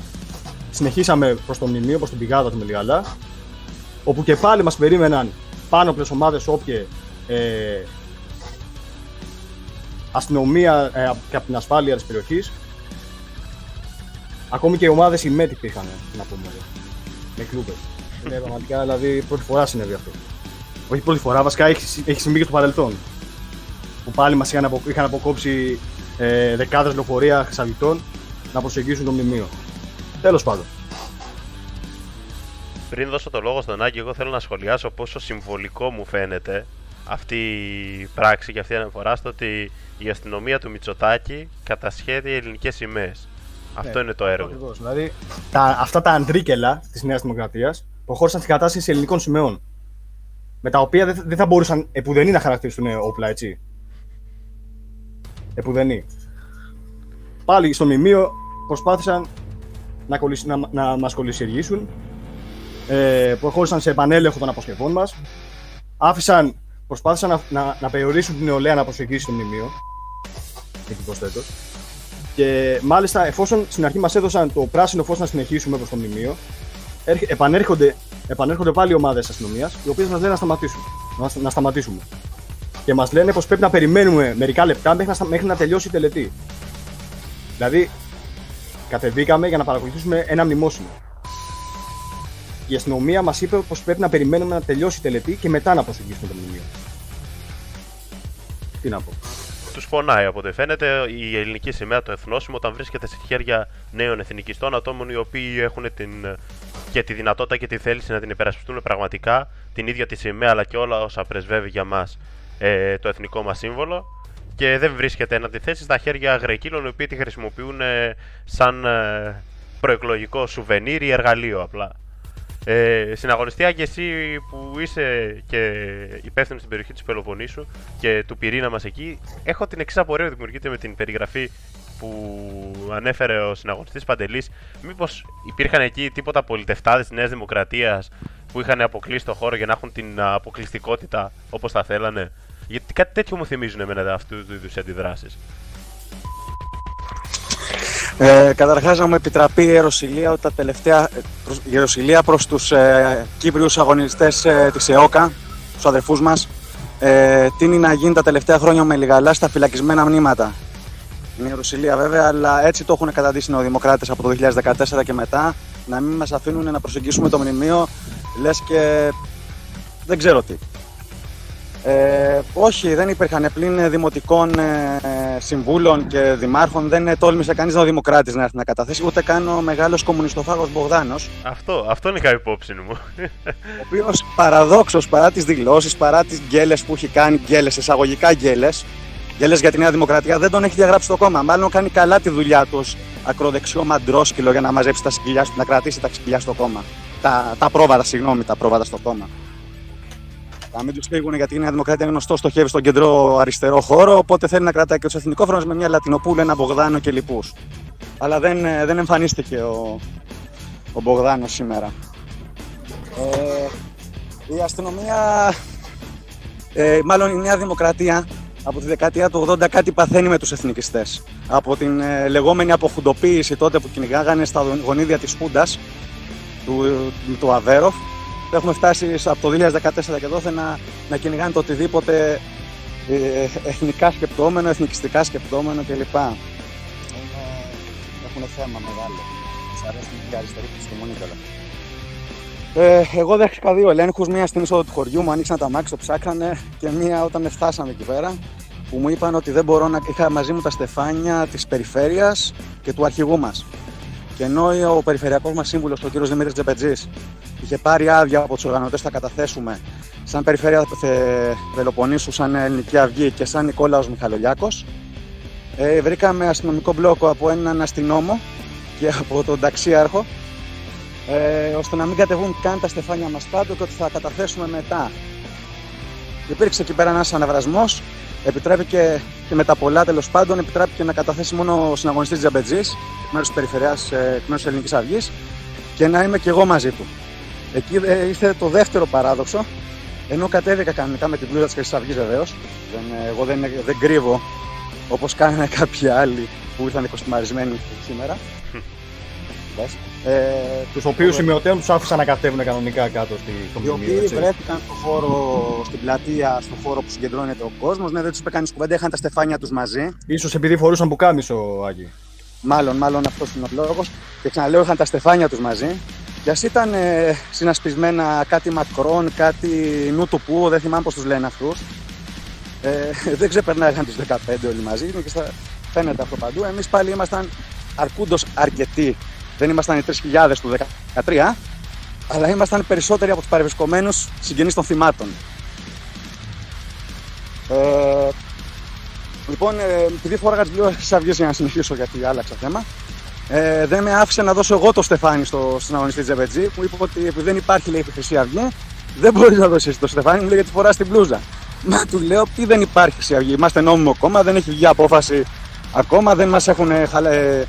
D: συνεχίσαμε προς το μνημείο, προς την πηγάδα του Μελιγαλά, όπου και πάλι μας περίμεναν πάνω από τις ομάδες όποιε ε, αστυνομία ε, και από την ασφάλεια της περιοχής. Ακόμη και οι ομάδες οι υπήρχαν, να πούμε, με κλούμπες. Ναι, πραγματικά δηλαδή πρώτη φορά συνέβη αυτό. Όχι πρώτη φορά, βασικά έχει, έχει συμβεί και στο παρελθόν. Που πάλι μας είχαν, απο, είχαν αποκόψει ε, δεκάδες λεωφορεία χρυσαβητών να προσεγγίσουν το μνημείο. Τέλος πάντων.
C: Πριν δώσω το λόγο στον Άγγι, εγώ θέλω να σχολιάσω πόσο συμβολικό μου φαίνεται αυτή η πράξη και αυτή η αναφορά στο ότι η αστυνομία του Μητσοτάκη κατασχέδει ελληνικές σημαίες. Αυτό είναι το έργο.
D: Ακριβώς. Δηλαδή, τα, αυτά τα αντρίκελα της Νέας Δημοκρατίας προχώρησαν στην κατάσταση ελληνικών σημαίων. Με τα οποία δεν, δεν θα μπορούσαν επουδενή να χαρακτηριστούν όπλα, έτσι. Επουδενή. Πάλι στο μνημείο προσπάθησαν να, κολλησ- να, να μας κολλησιεργήσουν. Ε, προχώρησαν σε επανέλεγχο των αποσκευών μας. Άφησαν, προσπάθησαν να, να, να περιορίσουν την νεολαία να προσεγγίσει το μνημείο. Επιπροσθέτω. Και μάλιστα, εφόσον στην αρχή μας έδωσαν το πράσινο φως να συνεχίσουμε προς το μνημείο, έρχε- επανέρχονται, επανέρχονται πάλι ομάδες αστυνομίας, οι οποίες μας λένε να σταματήσουμε. Να, να σταματήσουμε. Και μας λένε πως πρέπει να περιμένουμε μερικά λεπτά μέχρι να, στα- μέχρι να τελειώσει η τελετή. Δηλαδή, κατεβήκαμε για να παρακολουθήσουμε ένα μνημόσυνο. Η αστυνομία μας είπε πως πρέπει να περιμένουμε να τελειώσει η τελετή και μετά να προσεγγίσουμε το μνημείο. Τι να πω.
C: Τους πονάει από ό,τι φαίνεται η ελληνική σημαία, το εθνόσημο, όταν βρίσκεται σε χέρια νέων εθνικιστών ατόμων οι οποίοι έχουν την, και τη δυνατότητα και τη θέληση να την υπερασπιστούν πραγματικά την ίδια τη σημαία αλλά και όλα όσα πρεσβεύει για μας ε, το εθνικό μας σύμβολο και δεν βρίσκεται να τη θέσει στα χέρια γρεκύλων οι οποίοι τη χρησιμοποιούν ε, σαν ε, προεκλογικό σουβενίρ ή εργαλείο απλά. Ε, συναγωνιστή και εσύ που είσαι και υπεύθυνος στην περιοχή της Πελοποννήσου και του πυρήνα μας εκεί, έχω την εξής απορία που δημιουργείται με την περιγραφή που ανέφερε ο συναγωνιστής Παντελής. Μήπως υπήρχαν εκεί τίποτα πολιτευτάδες της Νέας Δημοκρατίας που είχαν αποκλείσει το χώρο για να έχουν την α, αποκλειστικότητα όπως θα θέλανε; Γιατί κάτι τέτοιο μου θυμίζουν εμένα αυτού του είδους αντιδράσεις.
E: Ε, Καταρχάς, να μου επιτραπεί η Ιεροσιλία ότι τα τελευταία. ε, προς- Η Ιεροσιλία προς τους ε, Κύπριους αγωνιστές ε, της ΕΟΚΑ, τους αδερφούς μας, ε, τίνει να γίνει τα τελευταία χρόνια με λιγαλά στα φυλακισμένα μνήματα. Είναι η Ιεροσιλία βέβαια, αλλά έτσι το έχουν καταντήσει οι νεοδημοκράτες από το 2014 και μετά. Να μην μας αφήνουν να προσεγγίσουμε το μνημείο, λες και. δεν ξέρω τι. Ε, όχι, δεν υπήρχαν πλην δημοτικών ε, συμβούλων και δημάρχων. Δεν τόλμησε κανείς να δημοκράτη να έρθει να καταθέσει, ούτε καν ο μεγάλος κομμουνιστοφάγος Μπογδάνος,
C: Αυτό, αυτό είναι κάποιο υπόψη μου.
E: ο οποίος παραδόξως παρά τις δηλώσεις, παρά τις γκέλες που έχει κάνει, γκέλες, εισαγωγικά γκέλες, γκέλε για τη Νέα Δημοκρατία, δεν τον έχει διαγράψει το κόμμα. Μάλλον κάνει καλά τη δουλειά τους ως ακροδεξιό μαντρόσκυλο για να μαζέψει τα σκυλιά, να κρατήσει τα σκυλιά στο κόμμα. Τα, τα πρόβατα, συγγνώμη, τα πρόβατα στο κόμμα. Να μην τους φύγουν γιατί η Νέα Δημοκρατία είναι γνωστό, στοχεύει στον κεντρό αριστερό χώρο. Οπότε θέλει να κρατάει και τους εθνικόφρονε με μια Λατινοπούλα, ένα Μπογδάνο και λοιπούς. Αλλά δεν, ε, δεν εμφανίστηκε ο, ο Μπογδάνος σήμερα. Ε, η αστυνομία, ε, μάλλον η Νέα Δημοκρατία, από τη δεκαετία του 80 κάτι παθαίνει με τους εθνικιστές. Από την ε, λεγόμενη αποχουντοποίηση τότε που κυνηγάγανε στα γονίδια της Χούντας, του, του Αβέροφ, έχουμε φτάσει από το 2014 και εδώ να, να κυνηγάνε το οτιδήποτε ε, εθνικά σκεπτόμενο, εθνικιστικά σκεπτόμενο κλπ. Είναι, έχουν θέμα μεγάλο. Της αρέσει και η αριστερή επιστημονή κιόλας. Ε, εγώ δέχτηκα δύο ελέγχους. Μία στην είσοδο του χωριού μου άνοιξαν τα μάξι, το ψάχνανε και μία όταν φτάσαμε εκεί πέρα που μου είπαν ότι δεν μπορώ να. είχα μαζί μου τα στεφάνια της περιφέρειας και του αρχηγού μας. Και ενώ ο περιφερειακός μας σύμβουλος, ο κ. Δημήτρης Τζεπετζής, είχε πάρει άδεια από τους οργανωτές, θα καταθέσουμε σαν περιφέρεια Θε- Πελοποννήσου, σαν Ελληνική Αυγή και σαν Νικόλαος Μιχαλολιάκος. Ε, βρήκαμε αστυνομικό μπλόκο από έναν αστυνόμο και από τον ταξίαρχο ε, ώστε να μην κατεβούν καν τα στεφάνια μας κάτω και ότι θα καταθέσουμε μετά. Υπήρξε εκεί πέρα ένας αναβρασμός, επιτρέπηκε και με τα πολλά τέλος πάντων, επιτρέπηκε να καταθέσει μόνο ο συναγωνιστής Τζαμπετζής, εκ μέρους της Περιφερειάς, ε, εκ μέρους της Ελληνικής Αυγής και να είμαι και εγώ μαζί του. Εκεί ε, ήρθε το δεύτερο παράδοξο, ενώ κατέβηκα κανονικά με την πλούζα της Χρυσής Αυγής βεβαίως, δεν, ε, εγώ δεν, δεν κρύβω όπως κάνανε κάποιοι άλλοι που ήρθαν κοστιμαρισμένοι σήμερα. Λες. Ε,
D: Τους οποίους σημειωτέων τους άφησαν να κατέβουν κανονικά κάτω στη, στο
E: οι
D: μνημείο.
E: οποίοι
D: έτσι.
E: βρέθηκαν στο χώρο, στην πλατεία, στο χώρο που συγκεντρώνεται ο κόσμος. Ναι, δεν τους είπε κανείς κουβέντα, είχαν τα στεφάνια τους μαζί.
D: Ίσως επειδή φορούσαν πουκάμισο, Άγγι.
E: Μάλλον, μάλλον αυτός είναι ο λόγος. Και ξαναλέω, είχαν τα στεφάνια τους μαζί. Και ας ήταν ε, συνασπισμένα κάτι μακρόν, κάτι νου του που, δεν θυμάμαι πώς τους λένε αυτούς. Ε, *laughs* δεν ξεπερνάγαν τους 15 όλοι μαζί και στα... φαίνεται αυτό παντού. Εμείς πάλι ήμασταν αρκούντος αρκετοί. Δεν ήμασταν οι 3.000 του 2013, αλλά ήμασταν περισσότεροι από τους παρευρισκομένους συγγενείς των θυμάτων. Ε, λοιπόν, ε, επειδή φόραγα τις δύο Αυγή για να συνεχίσω γιατί άλλαξα θέμα, Ε, δεν με άφησε να δώσω εγώ το στεφάνι στο συναγωνιστή Τζεβετζή, που είπε ότι επειδή δεν υπάρχει λέει, η Χρυσή Αυγή, δεν μπορείς να δώσεις το στεφάνι, μου λέει γιατί φοράς την μπλούζα. Μα του λέω, τι δεν υπάρχει Χρυσή Αυγή. Είμαστε νόμιμο κόμμα, δεν έχει βγει απόφαση ακόμα, δεν μας έχουν ε, χαλε,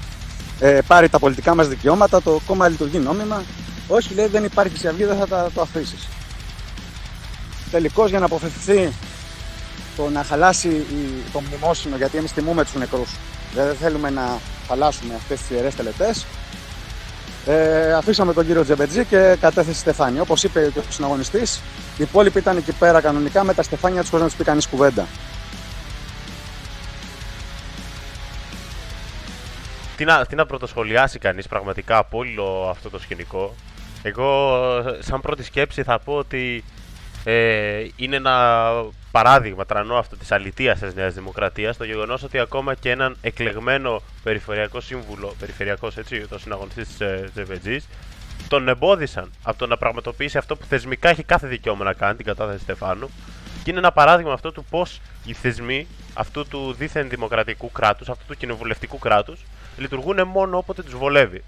E: ε, πάρει τα πολιτικά μας δικαιώματα, το κόμμα λειτουργεί νόμιμα. Όχι, λέει, δεν υπάρχει Χρυσή Αυγή, δεν θα τα, το αφήσεις. Τελικώς για να αποφευθεί το να χαλάσει η, το μνημόσυνο, γιατί εμείς τιμούμε τους νεκρούς. Δεν θέλουμε να χαλάσουμε αυτές τις ιερές τελετές. Ε, αφήσαμε τον κύριο Τζεμπετζή και κατέθεσε στεφάνι. Όπως είπε και ο συναγωνιστής, οι υπόλοιποι ήταν εκεί πέρα κανονικά με τα στεφάνια τους χωρίς να τους πει κανείς κουβέντα.
C: Τι να, τι να πρωτοσχολιάσει κανείς πραγματικά από όλο αυτό το σκηνικό. Εγώ σαν πρώτη σκέψη θα πω ότι ε, είναι ένα παράδειγμα τρανό αυτό της αλητείας της Νέας Δημοκρατίας το γεγονός ότι ακόμα και έναν εκλεγμένο περιφερειακό σύμβουλο, περιφερειακός έτσι, το συναγωνιστής της ε, Ζεβετζής, τον εμπόδισαν από το να πραγματοποιήσει αυτό που θεσμικά έχει κάθε δικαίωμα να κάνει, την κατάθεση Στεφάνου. Και είναι ένα παράδειγμα αυτό του πώς οι θεσμοί αυτού του δίθεν δημοκρατικού κράτους, αυτού του κοινοβουλευτικού κράτους, λειτουργούν μόνο όποτε τους βολεύει.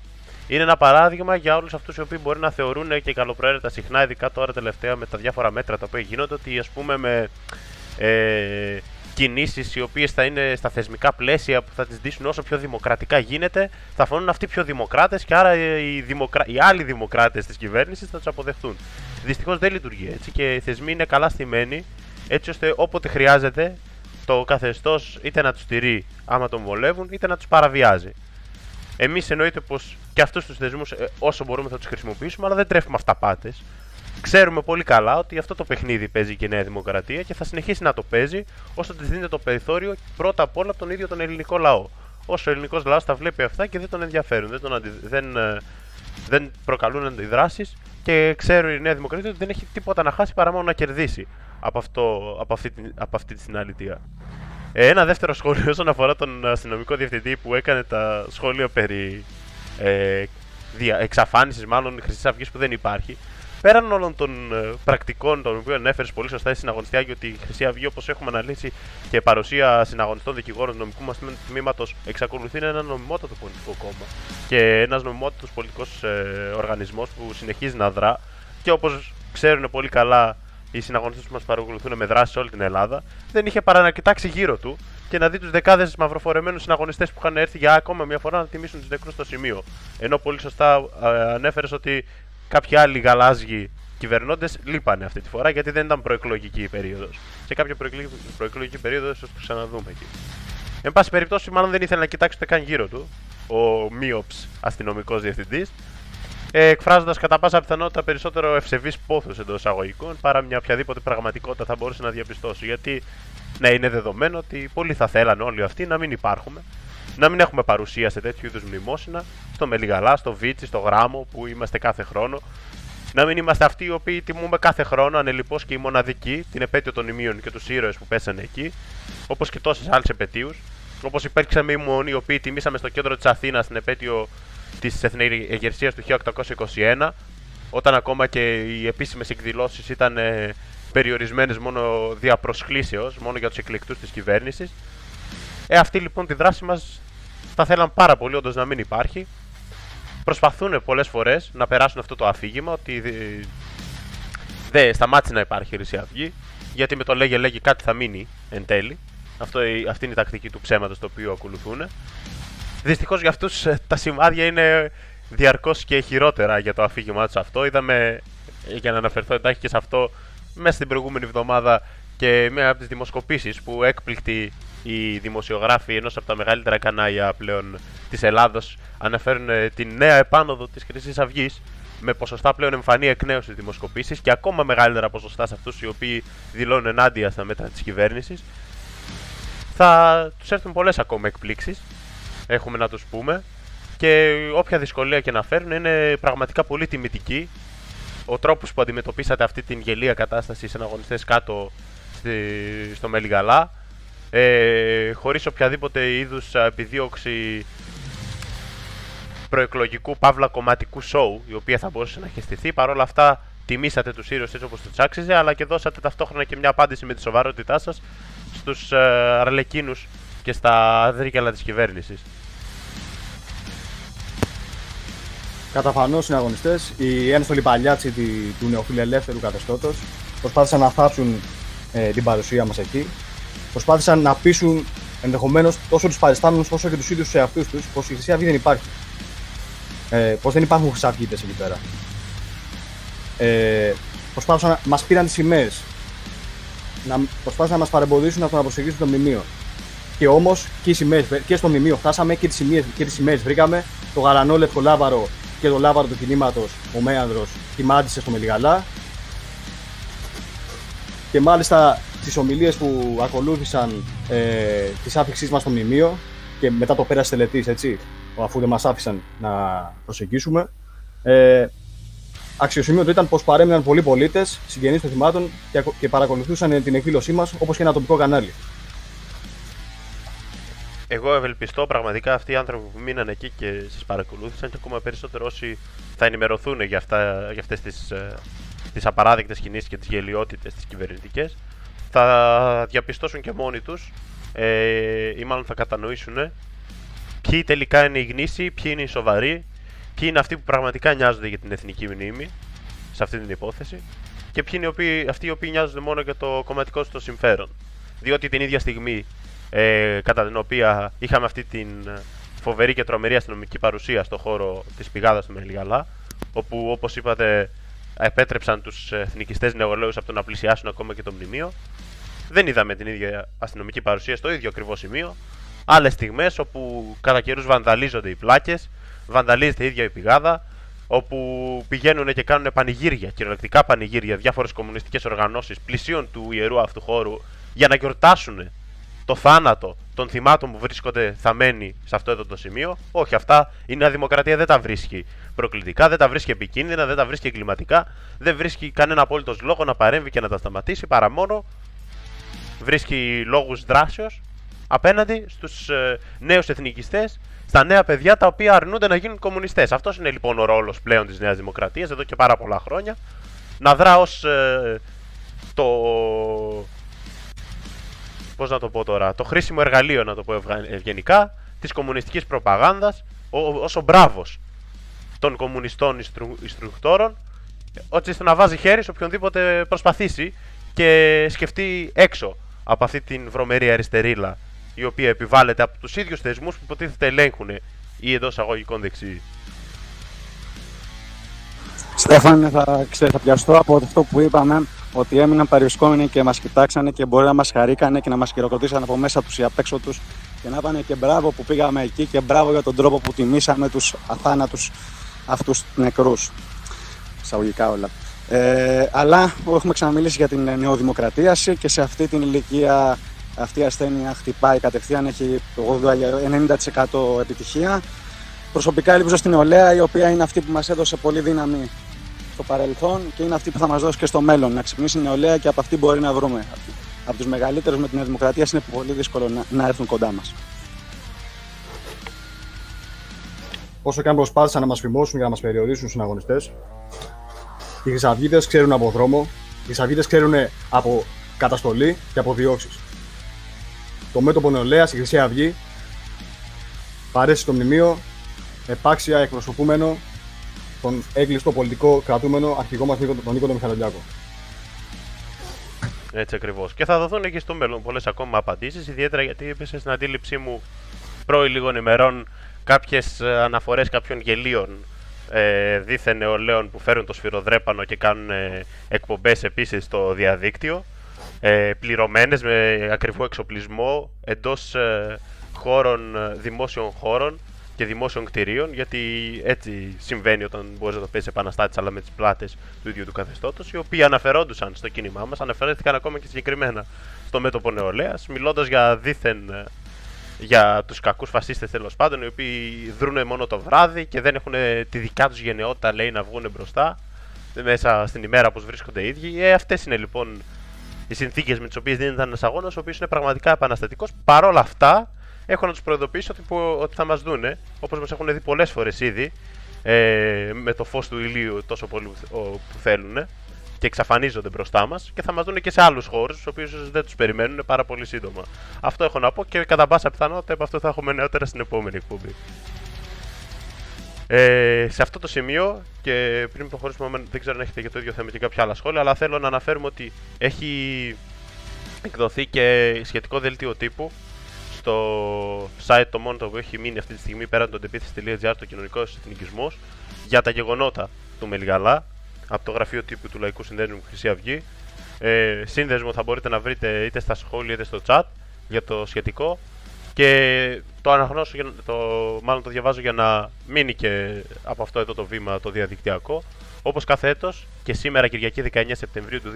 C: Είναι ένα παράδειγμα για όλους αυτούς οι οποίοι μπορεί να θεωρούν και καλοπροαίρετα συχνά, ειδικά τώρα τελευταία με τα διάφορα μέτρα τα οποία γίνονται, ότι ας πούμε με ε, κινήσεις οι οποίες θα είναι στα θεσμικά πλαίσια που θα τις δείσουν όσο πιο δημοκρατικά γίνεται, θα φανούν αυτοί πιο δημοκράτες και άρα οι, δημοκρα... οι άλλοι δημοκράτες της κυβέρνησης θα τους αποδεχτούν. Δυστυχώς δεν λειτουργεί έτσι και οι θεσμοί είναι καλά στημένοι έτσι ώστε όποτε χρειάζεται το καθεστώς είτε να τους στηρεί άμα τον βολεύουν είτε να τους παραβιάζει. Εμείς εννοείται πως και αυτούς τους θεσμούς ε, όσο μπορούμε θα τους χρησιμοποιήσουμε, αλλά δεν τρέφουμε αυταπάτες. Ξέρουμε πολύ καλά ότι αυτό το παιχνίδι παίζει και η Νέα Δημοκρατία και θα συνεχίσει να το παίζει όσο της δίνεται το περιθώριο πρώτα απ' όλα από τον ίδιο τον ελληνικό λαό. Όσο ο ελληνικός λαός τα βλέπει αυτά και δεν τον ενδιαφέρουν, δεν, τον αντι... δεν, ε, δεν προκαλούν αντιδράσεις και ξέρει η Νέα Δημοκρατία ότι δεν έχει τίποτα να χάσει παρά μόνο να κερδίσει από, αυτό, από, αυτή, από αυτή τη συναλυτία. Ε, ένα δεύτερο σχόλιο όσον αφορά τον αστυνομικό διευθυντή που έκανε τα σχόλια περί ε, εξαφάνισης μάλλον Χρυσής Αυγής που δεν υπάρχει. Πέραν όλων των ε, πρακτικών των οποίων έφερε πολύ σωστά η συναγωνιστή ότι η Χρυσή Αυγή, όπως έχουμε αναλύσει και παρουσία συναγωνιστών δικηγόρων νομικού μας τμήματος, εξακολουθεί να είναι ένα νομιμότατο πολιτικό κόμμα και ένας νομιμότατος πολιτικός ε, οργανισμός που συνεχίζει να δρά και όπως ξέρουν πολύ καλά οι συναγωνιστές που μας παρακολουθούν με δράση σε όλη την Ελλάδα, δεν είχε παρά να κοιτάξει γύρω του και να δει τους δεκάδες μαυροφορεμένους συναγωνιστές που είχαν έρθει για ακόμα μια φορά να τιμήσουν τους νεκρούς στο σημείο. Ενώ πολύ σωστά ανέφερες ότι κάποιοι άλλοι γαλάζιοι κυβερνώντες λείπανε αυτή τη φορά γιατί δεν ήταν προεκλογική η περίοδος. Σε κάποια προεκλογική περίοδος ίσως το ξαναδούμε εκεί. Εν πάση περιπτώσει, μάλλον δεν ήθελε να κοιτάξει ούτε καν γύρω του ο Μίοψ αστυνομικός διευθυντής ε, εκφράζοντας κατά πάσα πιθανότητα περισσότερο ευσεβείς πόθους εντός εισαγωγικών παρά μια οποιαδήποτε πραγματικότητα θα μπορούσε να διαπιστώσει. Γιατί ναι, είναι δεδομένο ότι πολλοί θα θέλανε όλοι αυτοί να μην υπάρχουμε, να μην έχουμε παρουσία σε τέτοιου είδους μνημόσυνα, στο Μελιγαλά, στο Βίτσι, στο Γράμμο που είμαστε κάθε χρόνο. Να μην είμαστε αυτοί οι οποίοι τιμούμε κάθε χρόνο ανελειπώ και οι μοναδικοί την επέτειο των ημείων και τους ήρωες που πέσανε εκεί, όπως και τόσες άλλες επαιτίους. Όπως υπήρξαμε οι μόνοι οι οποίοι τιμήσαμε στο κέντρο της Αθήνας την επέτειο της εθνικής του 1821, όταν ακόμα και οι επίσημες εκδηλώσεις ήταν ε, περιορισμένες μόνο δια προσκλήσεω, μόνο για τους εκλεκτούς της κυβέρνησης. Ε, αυτή λοιπόν τη δράση μας θα θέλαν πάρα πολύ όντως να μην υπάρχει. Προσπαθούν πολλές φορές να περάσουν αυτό το αφήγημα ότι δεν σταμάτησε να υπάρχει η Χρυσή Αυγή, γιατί με το λέγε λέγει κάτι θα μείνει εν τέλει. Αυτό, αυτή είναι η τακτική του ψέματος το οποίο ακολουθούν. Δυστυχώς για αυτούς ε, τα σημάδια είναι διαρκώς και χειρότερα για το αφήγημά τους αυτό. Είδαμε, για να αναφερθώ εντάχει και σε αυτό, μέσα στην προηγούμενη εβδομάδα και μία από τις δημοσκοπήσεις που έκπληκτη οι δημοσιογράφοι ενός από τα μεγαλύτερα κανάλια πλέον της Ελλάδος αναφέρουν ε, τη νέα επάνωδο της Χρυσής Αυγής με ποσοστά πλέον εμφανή εκ νέου στις δημοσκοπήσεις και ακόμα μεγαλύτερα ποσοστά σε αυτούς οι οποίοι δηλώνουν ενάντια στα μέτρα της κυβέρνησης. Θα τους έρθουν πολλές ακόμα εκπλήξεις έχουμε να τους πούμε και όποια δυσκολία και να φέρουν είναι πραγματικά πολύ τιμητική. Ο τρόπος που αντιμετωπίσατε αυτή την γελία κατάσταση σε αγωνιστές κάτω στη, στο Μελιγαλά ε, χωρίς οποιαδήποτε είδους επιδίωξη προεκλογικού παύλα κομματικού σοου η οποία θα μπορούσε να χαιστηθεί παρόλα αυτά τιμήσατε τους ήρωες έτσι όπως τους άξιζε αλλά και δώσατε ταυτόχρονα και μια απάντηση με τη σοβαρότητά σας στους ε, αρλεκίνους και στα αδρίκαλα της κυβέρνησης.
D: Καταφανώ συναγωνιστές, οι ένστολοι παλιάτσι τη- του νεοφιλελεύθερου καθεστώτος προσπάθησαν να θάψουν ε, την παρουσία μας εκεί. Προσπάθησαν να πείσουν ενδεχομένως τόσο τους παριστάμενους όσο και τους ίδιους τους εαυτούς τους πως η Χρυσή Αυγή δεν υπάρχει. Ε, πως δεν υπάρχουν χρυσαυγίτε εκεί πέρα. Ε, προσπάθησαν να μας πήραν τις σημαίες. Να, προσπάθησαν να μας παρεμποδίσουν από το να προσεγγίσουν το μνημείο. Και όμως και, οι σημαίες, και στο μνημείο φτάσαμε και τις σημαίες, και τις σημαίες βρήκαμε. Το γαλανό λευκό λάβαρο και το λάβαρο του κινήματος, ο Μέανδρος, κοιμάντησε στο Μελιγαλά. Και μάλιστα στι ομιλίες που ακολούθησαν ε, της άφηξής μας στο μνημείο και μετά το πέρασε τελετής, έτσι, αφού δεν μας άφησαν να προσεγγίσουμε. Ε, Αξιοσημείωτο ήταν πως παρέμειναν πολλοί πολίτες, συγγενείς των θυμάτων και, ακο- και παρακολουθούσαν την εκδήλωσή μας όπως και ένα τοπικό κανάλι.
C: Εγώ ευελπιστώ πραγματικά αυτοί οι άνθρωποι που μείναν εκεί και σας παρακολούθησαν και ακόμα περισσότερο όσοι θα ενημερωθούν για, αυτά, για αυτές τις, ε, τις απαράδεκτες κινήσεις και τις γελιότητες τις κυβερνητικές θα διαπιστώσουν και μόνοι τους ε, ή μάλλον θα κατανοήσουν ποιοι τελικά είναι οι γνήσιοι, ποιοι είναι οι σοβαροί, ποιοι είναι αυτοί που πραγματικά νοιάζονται για την εθνική μνήμη σε αυτή την υπόθεση και ποιοι είναι οι οποίοι, αυτοί οι οποίοι νοιάζονται μόνο για το κομματικό τους συμφέρον. Διότι την ίδια στιγμή ε, κατά την οποία είχαμε αυτή την ε, φοβερή και τρομερή αστυνομική παρουσία στο χώρο της πηγάδας του Μελιγαλά όπου όπως είπατε επέτρεψαν τους εθνικιστές νεολαίους από το να πλησιάσουν ακόμα και το μνημείο. Δεν είδαμε την ίδια αστυνομική παρουσία στο ίδιο ακριβώ σημείο. Άλλες στιγμές όπου κατά καιρούς βανδαλίζονται οι πλάκες βανδαλίζεται η ίδια η πηγάδα όπου πηγαίνουν και κάνουν πανηγύρια, κυριολεκτικά πανηγύρια, διάφορες κομμουνιστικές οργανώσεις πλησίων του ιερού αυτού χώρου για να γιορτάσουν το θάνατο των θυμάτων που βρίσκονται θαμένοι σε αυτό εδώ το σημείο. Όχι, αυτά η Νέα Δημοκρατία δεν τα βρίσκει προκλητικά, δεν τα βρίσκει επικίνδυνα, δεν τα βρίσκει εγκληματικά, δεν βρίσκει κανένα απόλυτος λόγο να παρέμβει και να τα σταματήσει παρά μόνο βρίσκει λόγους δράσεως απέναντι στους ε, νέους εθνικιστές, στα νέα παιδιά τα οποία αρνούνται να γίνουν κομμουνιστές. Αυτός είναι λοιπόν ο ρόλος πλέον της Νέας Δημοκρατίας εδώ και πάρα πολλά χρόνια. Να δρά ως ε, το πώς να το πω τώρα, το χρήσιμο εργαλείο, να το πω ευγα- ευγενικά, της κομμουνιστικής προπαγάνδας, ο, ο- ως ο μπράβος των κομμουνιστών ιστρου, ιστρουκτόρων, έτσι ώστε να βάζει χέρι σε οποιονδήποτε προσπαθήσει και σκεφτεί έξω από αυτή την βρωμερή αριστερίλα, η οποία επιβάλλεται από τους ίδιους θεσμούς που υποτίθεται ελέγχουν ή εντός αγωγικών δεξιοί.
E: Στέφανε, θα, ξέρεις, θα πιαστώ από αυτό που είπαμε ότι έμειναν παρισκόμενοι και μας κοιτάξανε και μπορεί να μας χαρήκανε και να μας χειροκροτήσαν από μέσα τους ή απ' έξω τους και να πάνε και μπράβο που πήγαμε εκεί και μπράβο για τον τρόπο που τιμήσαμε τους αθάνατους αυτούς νεκρούς. Εισαγωγικά όλα. Ε, αλλά έχουμε ξαναμιλήσει για την νεοδημοκρατίαση και σε αυτή την ηλικία αυτή η ασθένεια χτυπάει κατευθείαν, έχει 80-90% επιτυχία. Προσωπικά ελπίζω στην νεολαία η οποία είναι αυτή που μας έδωσε πολύ δύναμη στο παρελθόν και είναι αυτή που θα μας δώσει και στο μέλλον. Να ξυπνήσει η νεολαία και από αυτή μπορεί να βρούμε. Από τους μεγαλύτερους με την δημοκρατία είναι πολύ δύσκολο να, να έρθουν κοντά μας.
D: Όσο και αν προσπάθησαν να μας φημώσουν για να μας περιορίσουν στου συναγωνιστές, οι Χρυσαυγίτε ξέρουν από δρόμο, οι Χρυσαυγίτε ξέρουν από καταστολή και από διώξεις. Το μέτωπο νεολαίας, η Χρυσή Αυγή, παρέσει στο μνημείο, επάξια εκπροσωπούμενο τον έγκλειστο πολιτικό κρατούμενο αρχηγό μας τον Νίκο τον Μιχαλολιάκο.
C: Έτσι ακριβώς. Και θα δοθούν και στο μέλλον πολλές ακόμα απαντήσεις, ιδιαίτερα γιατί έπεσε στην αντίληψή μου πρώην λίγων ημερών κάποιες αναφορές κάποιων γελίων ε, δίθεν νεολαίων που φέρουν το σφυροδρέπανο και κάνουν ε, εκπομπές επίσης στο διαδίκτυο. Ε, πληρωμένες με ακριβό εξοπλισμό εντός ε, χώρων, ε, δημόσιων χώρων και δημόσιων κτηρίων, γιατί έτσι συμβαίνει όταν μπορείς να το παίζει επαναστάτης, αλλά με τις πλάτες του ίδιου του καθεστώτος, οι οποίοι αναφερόντουσαν στο κίνημά μας, αναφέρθηκαν ακόμα και συγκεκριμένα στο μέτωπο νεολαίας, μιλώντας για δίθεν ε, για τους κακούς φασίστες τέλος πάντων, οι οποίοι δρούν μόνο το βράδυ και δεν έχουν ε, τη δικιά τους γενναιότητα, λέει, να βγουν μπροστά μέσα στην ημέρα που βρίσκονται οι ίδιοι. Ε, Αυτές είναι λοιπόν οι συνθήκες με τις οποίες δίνεται ένας αγώνας, ο οποίος είναι πραγματικά επαναστατικός. Παρ' όλα αυτά, έχω να τους προειδοποιήσω ότι, που- ότι θα μας δούνε, όπως μας έχουν δει πολλές φορές ήδη, ε, με το φως του ηλίου τόσο πολύ που, ο- που θέλουν και εξαφανίζονται μπροστά μας και θα μας δούνε και σε άλλους χώρους, του οποίους δεν τους περιμένουν πάρα πολύ σύντομα. Αυτό έχω να πω και κατά πάσα πιθανότητα από αυτό θα έχουμε νεότερα στην επόμενη εκπομπή. Ε, σε αυτό το σημείο και πριν προχωρήσουμε, δεν ξέρω αν έχετε και το ίδιο θέμα και κάποια άλλα σχόλια, αλλά θέλω να αναφέρουμε ότι έχει εκδοθεί και σχετικό δελτίο τύπου στο site το μόνο το οποίο έχει μείνει αυτή τη στιγμή πέραν των τεπίθεση.gr το κοινωνικός εθνικισμός για τα γεγονότα του Μελγαλά από το γραφείο τύπου του Λαϊκού Συνδέσμου Χρυσή Αυγή. Ε, σύνδεσμο θα μπορείτε να βρείτε είτε στα σχόλια είτε στο chat για το σχετικό και το αναγνώσω, το, μάλλον το διαβάζω για να μείνει και από αυτό εδώ το βήμα το διαδικτυακό. Όπως κάθε έτος και σήμερα Κυριακή 19 Σεπτεμβρίου του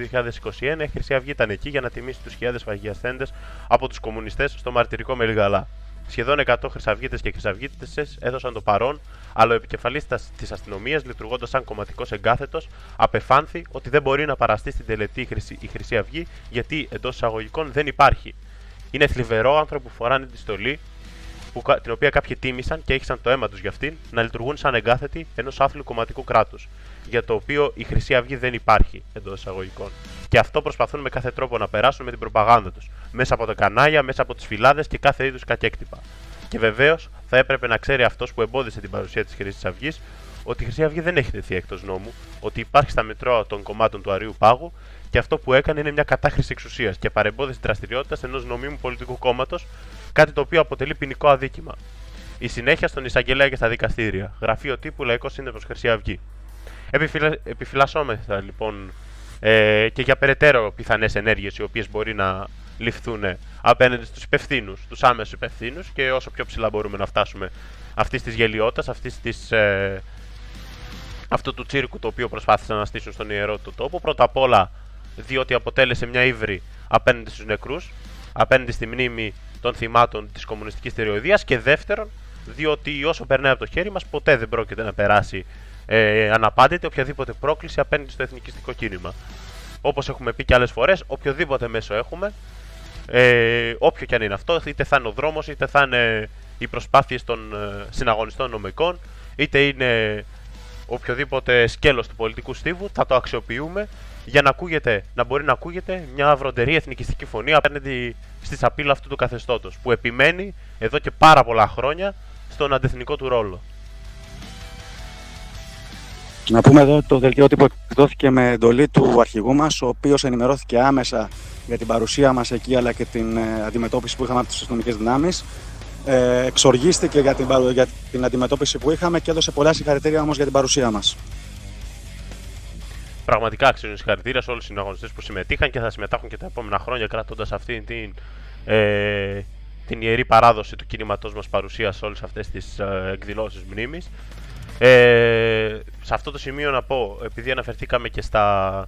C: 2021 η Χρυσή Αυγή ήταν εκεί για να τιμήσει τους χιλιάδες φαγιασθέντε από τους κομμουνιστές στο μαρτυρικό Μελιγαλά. Σχεδόν 100 χρυσαυγίτες και χρυσαυγίτες έδωσαν το παρόν, αλλά ο επικεφαλή της αστυνομίας, λειτουργώντας σαν κομματικός εγκάθετος, απεφάνθη ότι δεν μπορεί να παραστεί στην τελετή η Χρυσή Αυγή γιατί εντός εισαγωγικών δεν υπάρχει. Είναι θλιβερό άνθρωποι που φοράνε τη στολή, που, την οποία κάποιοι τίμησαν και έχησαν το αίμα τους για αυτήν, να λειτουργούν σαν εγκάθετοι ενός άθλου κομματικού κράτους, για το οποίο η Χρυσή Αυγή δεν υπάρχει εντός εισαγωγικών. Και αυτό προσπαθούν με κάθε τρόπο να περάσουν με την προπαγάνδα τους, μέσα από τα κανάλια, μέσα από τις φυλάδες και κάθε είδους κακέκτυπα. Και βεβαίως θα έπρεπε να ξέρει αυτός που εμπόδισε την παρουσία της Χρυσής Αυγής ότι η Χρυσή Αυγή δεν έχει δεθεί εκτός νόμου, ότι υπάρχει στα μητρώα των κομμάτων του Αρίου Πάγου και αυτό που έκανε είναι μια κατάχρηση εξουσίας και παρεμπόδιση δραστηριότητας ενός νομίμου πολιτικού κόμματος, κάτι το οποίο αποτελεί ποινικό αδίκημα. Η συνέχεια στον εισαγγελέα και στα δικαστήρια. Γραφείο τύπου Λαϊκός Σύνδεσμος Χρυσή Αυγή. Επιφυλα... Επιφυλασσόμεθα λοιπόν ε, και για περαιτέρω πιθανές ενέργειες οι οποίες μπορεί να ληφθούν απέναντι στους υπευθύνους, τους άμεσους υπευθύνους και όσο πιο ψηλά μπορούμε να φτάσουμε αυτής της γελιότητας, αυτής της. Ε, αυτού του τσίρκου το οποίο προσπάθησαν να στήσουν στον ιερό του τόπο. Πρώτα απ' όλα διότι αποτέλεσε μια ύβρη απέναντι στους νεκρούς, απέναντι στη μνήμη των θυμάτων της κομμουνιστικής στερεοειδίας και δεύτερον, διότι όσο περνάει από το χέρι μας ποτέ δεν πρόκειται να περάσει ε, αναπάντητε οποιαδήποτε πρόκληση απέναντι στο εθνικιστικό κίνημα. Όπως έχουμε πει και άλλες φορές, οποιοδήποτε μέσο έχουμε, ε, όποιο και αν είναι αυτό, είτε θα είναι ο δρόμος, είτε θα είναι οι προσπάθειες των ε, συναγωνιστών νομικών, είτε είναι οποιοδήποτε σκέλος του πολιτικού στίβου, θα το αξιοποιούμε για να, ακούγεται, να μπορεί να ακούγεται μια βροντερή εθνικιστική φωνή απέναντι στη σαπίλα αυτού του καθεστώτος που επιμένει εδώ και πάρα πολλά χρόνια στον αντεθνικό του ρόλο.
E: Να πούμε εδώ το δελτίο τύπου εκδόθηκε με εντολή του αρχηγού μας, ο οποίος ενημερώθηκε άμεσα για την παρουσία μας εκεί αλλά και την ε, αντιμετώπιση που είχαμε από τις αστυνομικές δυνάμεις. Ε, εξοργίστηκε για την, για την αντιμετώπιση που είχαμε και έδωσε πολλά συγχαρητήρια όμως για την παρουσία μας.
C: Πραγματικά αξίζουν συγχαρητήρια σε όλους τους συναγωνιστές που συμμετείχαν και θα συμμετάχουν και τα επόμενα χρόνια κρατώντας αυτή την, ε, την ιερή παράδοση του κινήματός μας παρουσίας σε όλες αυτές τις ε, εκδηλώσεις μνήμης. Ε, σε αυτό το σημείο να πω, επειδή αναφερθήκαμε και στα,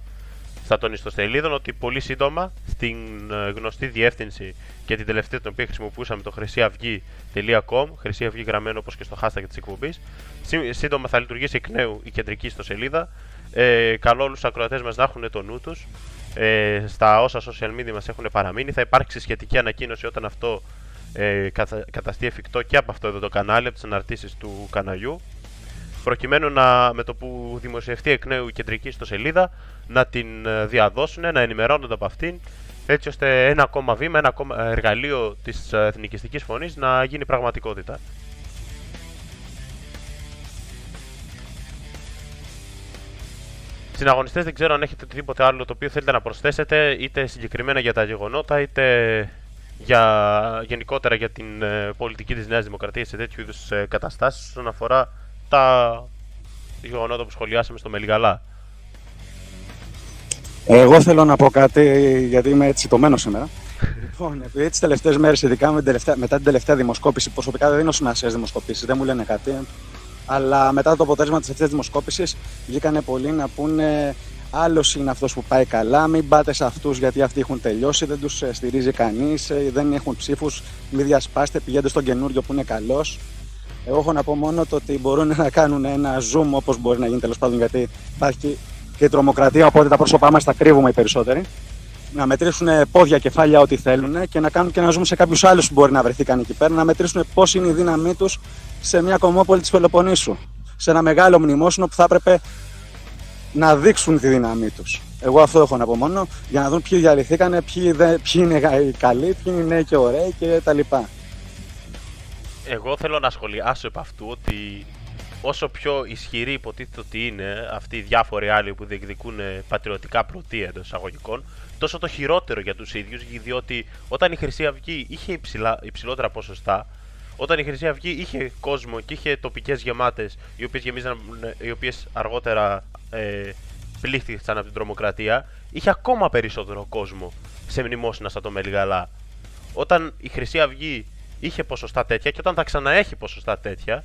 C: στα των ιστοσελίδων, ότι πολύ σύντομα στην ε, γνωστή διεύθυνση και την τελευταία την οποία χρησιμοποιούσαμε το χρυσιαυγή.com, χρυσή αυγή γραμμένο όπως και στο hashtag της εκπομπής, σύντομα θα λειτουργήσει εκ νέου η κεντρική ιστοσελίδα ε, καλό όλους τους ακροατές μας να έχουν το νου τους. Ε, στα όσα social media μας έχουν παραμείνει. Θα υπάρξει σχετική ανακοίνωση όταν αυτό ε, καταστεί εφικτό και από αυτό εδώ το κανάλι, από τις αναρτήσεις του καναλιού. Προκειμένου να, με το που δημοσιευτεί εκ νέου η κεντρική ιστοσελίδα να την ε, διαδώσουν, να ενημερώνονται από αυτήν, έτσι ώστε ένα ακόμα βήμα, ένα ακόμα εργαλείο της ε, εθνικιστικής φωνής να γίνει πραγματικότητα. Συναγωνιστές, δεν ξέρω αν έχετε οτιδήποτε άλλο το οποίο θέλετε να προσθέσετε, είτε συγκεκριμένα για τα γεγονότα, είτε για, γενικότερα για την ε, πολιτική της Νέας Δημοκρατίας σε τέτοιου είδους ε, καταστάσεις όσον αφορά τα γεγονότα που σχολιάσαμε στο Μελιγαλά.
E: Εγώ θέλω να πω κάτι γιατί είμαι έτσι τομένο σήμερα. *laughs* λοιπόν, επειδή τις τελευταίες μέρες, ειδικά με την τελευταία, μετά την τελευταία δημοσκόπηση, προσωπικά δεν δίνω σημασία στις δημοσκοπήσεις, δεν μου λένε κάτι. Αλλά μετά το αποτέλεσμα της αυτή δημοσκόπησης βγήκανε πολλοί να πούνε άλλος είναι αυτός που πάει καλά. Μην πάτε σε αυτούς γιατί αυτοί έχουν τελειώσει, δεν τους ε, στηρίζει κανείς, ε, δεν έχουν ψήφους. Μην διασπάστε, πηγαίνετε στον καινούριο που είναι καλός. Εγώ έχω να πω μόνο το ότι μπορούν να κάνουν ένα zoom όπως μπορεί να γίνει τέλος πάντων γιατί υπάρχει και η τρομοκρατία. Οπότε τα πρόσωπά μας τα κρύβουμε οι περισσότεροι. Να μετρήσουν πόδια, κεφάλια, ό,τι θέλουν και να κάνουν και να ζούμε σε κάποιους άλλους που μπορεί να βρεθήκαν εκεί πέρα. Να μετρήσουν πώς είναι η δύναμή τους σε μια κομμόπολη της Πελοποννήσου. Σε ένα μεγάλο μνημόσυνο που θα έπρεπε να δείξουν τη δύναμή τους. Εγώ αυτό έχω να πω μόνο, για να δουν ποιοι διαλυθήκανε, ποιοι, δε, ποιοι είναι οι καλοί, ποιοι είναι και ωραίοι και τα λοιπά.
C: Εγώ θέλω να σχολιάσω επ' αυτού ότι όσο πιο ισχυροί υποτίθεται ότι είναι αυτοί οι διάφοροι άλλοι που διεκδικούν πατριωτικά πρωτεία εντός εισαγωγικών, τόσο το χειρότερο για τους ίδιους, διότι όταν η Χρυσή Αυγή είχε υψηλά, υψηλότερα ποσοστά, όταν η Χρυσή Αυγή είχε κόσμο και είχε τοπικές γεμάτες, οι οποίες οι οποίες αργότερα ε, πλήχθησαν από την τρομοκρατία, είχε ακόμα περισσότερο κόσμο σε μνημόσυνα σαν το Μελιγαλά. Όταν η Χρυσή Αυγή είχε ποσοστά τέτοια και όταν θα ξαναέχει ποσοστά τέτοια,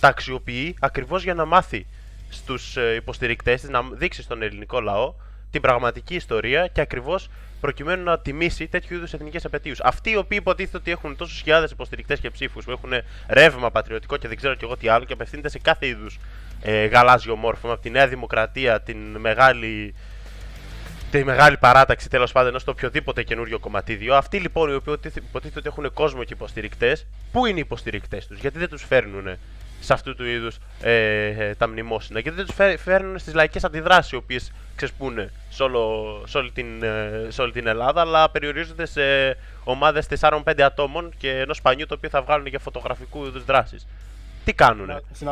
C: τα αξιοποιεί ακριβώς για να μάθει στους ε, υποστηρικτές της, να δείξει στον ελληνικό λαό την πραγματική ιστορία και ακριβώς προκειμένου να τιμήσει τέτοιου είδους εθνικές απαιτίους. Αυτοί οι οποίοι υποτίθεται ότι έχουν τόσους χιλιάδες υποστηρικτές και ψήφους που έχουν ρεύμα πατριωτικό και δεν ξέρω κι εγώ τι άλλο και απευθύνεται σε κάθε είδους ε, γαλάζιο μόρφωμα από τη Νέα Δημοκρατία, την μεγάλη τη μεγάλη παράταξη τέλος πάντων ενός το οποιοδήποτε καινούριο κομματίδιο. Αυτοί λοιπόν οι οποίοι υποτίθεται ότι έχουν κόσμο και υποστηρικτές, πού είναι οι υποστηρικτές τους, γιατί δεν τους φέρνουν σε αυτού του είδους ε, ε, τα μνημόσυνα, γιατί δεν τους φέρνουν στις λαϊκές αντιδράσεις οι οποίες ξεσπούν σε, σε, όλη την, ε, σε όλη την Ελλάδα, αλλά περιορίζονται σε ομάδες 4-5 ατόμων και ενός σπανιού το οποίο θα βγάλουν για φωτογραφικού είδους δράσεις τι κάνουν.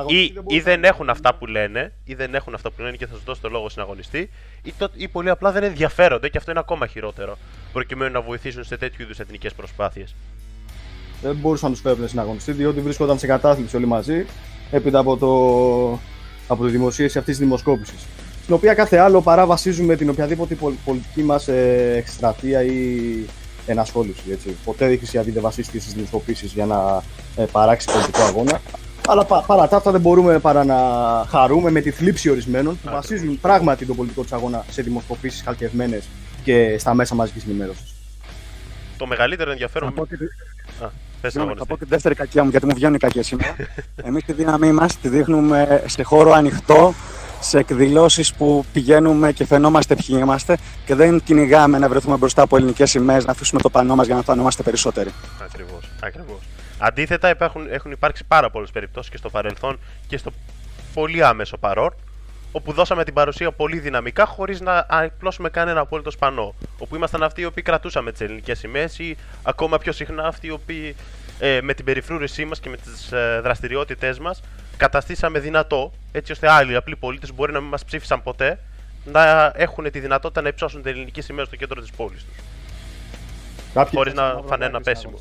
C: Ή, δεν, ή δεν έχουν αυτά που λένε, ή δεν έχουν αυτά που λένε και θα σου δώσω το λόγο συναγωνιστή, ή, το, ή πολύ απλά δεν ενδιαφέρονται και αυτό είναι ακόμα χειρότερο. Προκειμένου να βοηθήσουν σε τέτοιου είδους εθνικές προσπάθειες.
D: Δεν μπορούσαν να τους φέρουν συναγωνιστή, διότι βρίσκονταν σε κατάθλιψη όλοι μαζί έπειτα από, το, από τη δημοσίευση αυτής της δημοσκόπησης. Στην οποία κάθε άλλο παρά βασίζουμε την οποιαδήποτε πολιτική μας ε, εκστρατεία ή ενασχόληση. Έτσι. Ποτέ η Χρυσή Αυγή δεν βασίστηκε στις δημοσκοπήσεις για να ε, παράξει πολιτικό αγώνα. Αλλά πα, παρά τα αυτά δεν μπορούμε παρά να χαρούμε με τη θλίψη ορισμένων που βασίζουν πράγματι τον πολιτικό τους αγώνα σε δημοσκοπήσεις χαλκευμένε και στα μέσα μαζικής ενημέρωσης.
C: Το μεγαλύτερο ενδιαφέρον.
E: Θα πω, και... Α, θα πω και τη δεύτερη κακία μου, γιατί μου βγαίνουν οι κακίε σήμερα. *laughs* Εμείς τη δύναμή μας τη δείχνουμε σε χώρο ανοιχτό, σε εκδηλώσεις που πηγαίνουμε και φαινόμαστε ποιοι είμαστε και δεν κυνηγάμε να βρεθούμε μπροστά από ελληνικές σημαίες, να αφήσουμε το πανό μας για να φανόμαστε περισσότεροι.
C: Ακριβώς. Ακριβώς. Αντίθετα, υπάρχουν, έχουν υπάρξει πάρα πολλές περιπτώσεις και στο παρελθόν και στο πολύ άμεσο παρόν, όπου δώσαμε την παρουσία πολύ δυναμικά χωρίς να απλώσουμε κανένα απόλυτο σπανό. Όπου ήμασταν αυτοί οι οποίοι κρατούσαμε τις ελληνικές σημαίες ή ακόμα πιο συχνά αυτοί οι οποίοι ε, με την περιφρούρησή μας και με τις ε, δραστηριότητές μας καταστήσαμε δυνατό, έτσι ώστε άλλοι απλοί πολίτες που μπορεί να μην μας ψήφισαν ποτέ, να έχουν τη δυνατότητα να υψώσουν την ελληνική σημαία στο κέντρο της πόλης τους. Χωρίς να φανεί ένα πέσιμο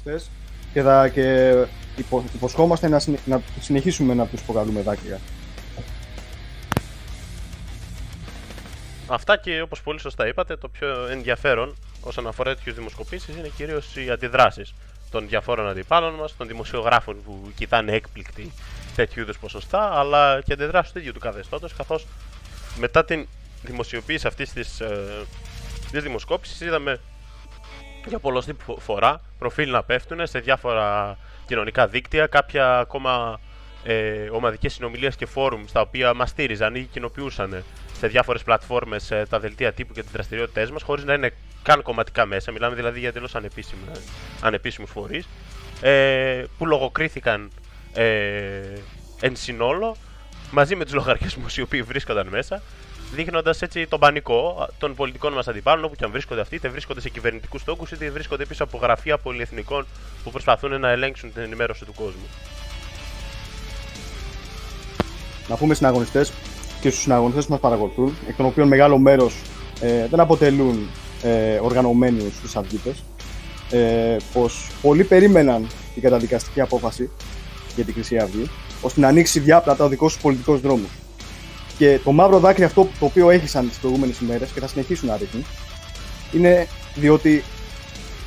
D: και, θα, και υπο, υποσχόμαστε να, να συνεχίσουμε να τους προκαλούμε δάκρυα.
C: Αυτά και όπως πολύ σωστά είπατε, το πιο ενδιαφέρον όσον αφορά τέτοιου δημοσκοπήσεις είναι κυρίως οι αντιδράσεις των διαφόρων αντιπάλων μας, των δημοσιογράφων που κοιτάνε έκπληκτοι τέτοιου είδους ποσοστά, αλλά και αντιδράσεις του ίδιου του καθεστώτος, καθώς μετά την δημοσιοποίηση αυτής της, ε, της δημοσκόπησης είδαμε για πολλωστή φορά προφίλ να πέφτουν σε διάφορα κοινωνικά δίκτυα, κάποια ακόμα ε, ομαδικές συνομιλίες και φόρουμ στα οποία μας στήριζαν ή κοινοποιούσαν σε διάφορες πλατφόρμες ε, τα δελτία τύπου και τις δραστηριότητές μας χωρίς να είναι καν κομματικά μέσα, μιλάμε δηλαδή για τελώς ανεπίσημους φορείς ε, που λογοκρίθηκαν ε, εν συνόλο μαζί με τους λογαριασμούς οι οποίοι βρίσκονταν μέσα δείχνοντας έτσι τον πανικό των πολιτικών μας αντιπάλων, όπου και αν βρίσκονται αυτοί, είτε βρίσκονται σε κυβερνητικούς τόκου, είτε βρίσκονται πίσω από γραφεία πολυεθνικών που προσπαθούν να ελέγξουν την ενημέρωση του κόσμου.
D: Να πούμε συναγωνιστές και στους συναγωνιστές που μας παρακολουθούν, εκ των οποίων μεγάλο μέρος ε, δεν αποτελούν ε, οργανωμένους χρυσαυγίτε, ε, πως πολλοί περίμεναν την καταδικαστική απόφαση για την Χρυσή Αυγή, ώστε να ανοίξει διάπλατα ο δικός τους πολιτικός δρόμος. Και το μαύρο δάκρυ αυτό το οποίο έχησαν τις προηγούμενες ημέρες και θα συνεχίσουν να ρίχνουν είναι διότι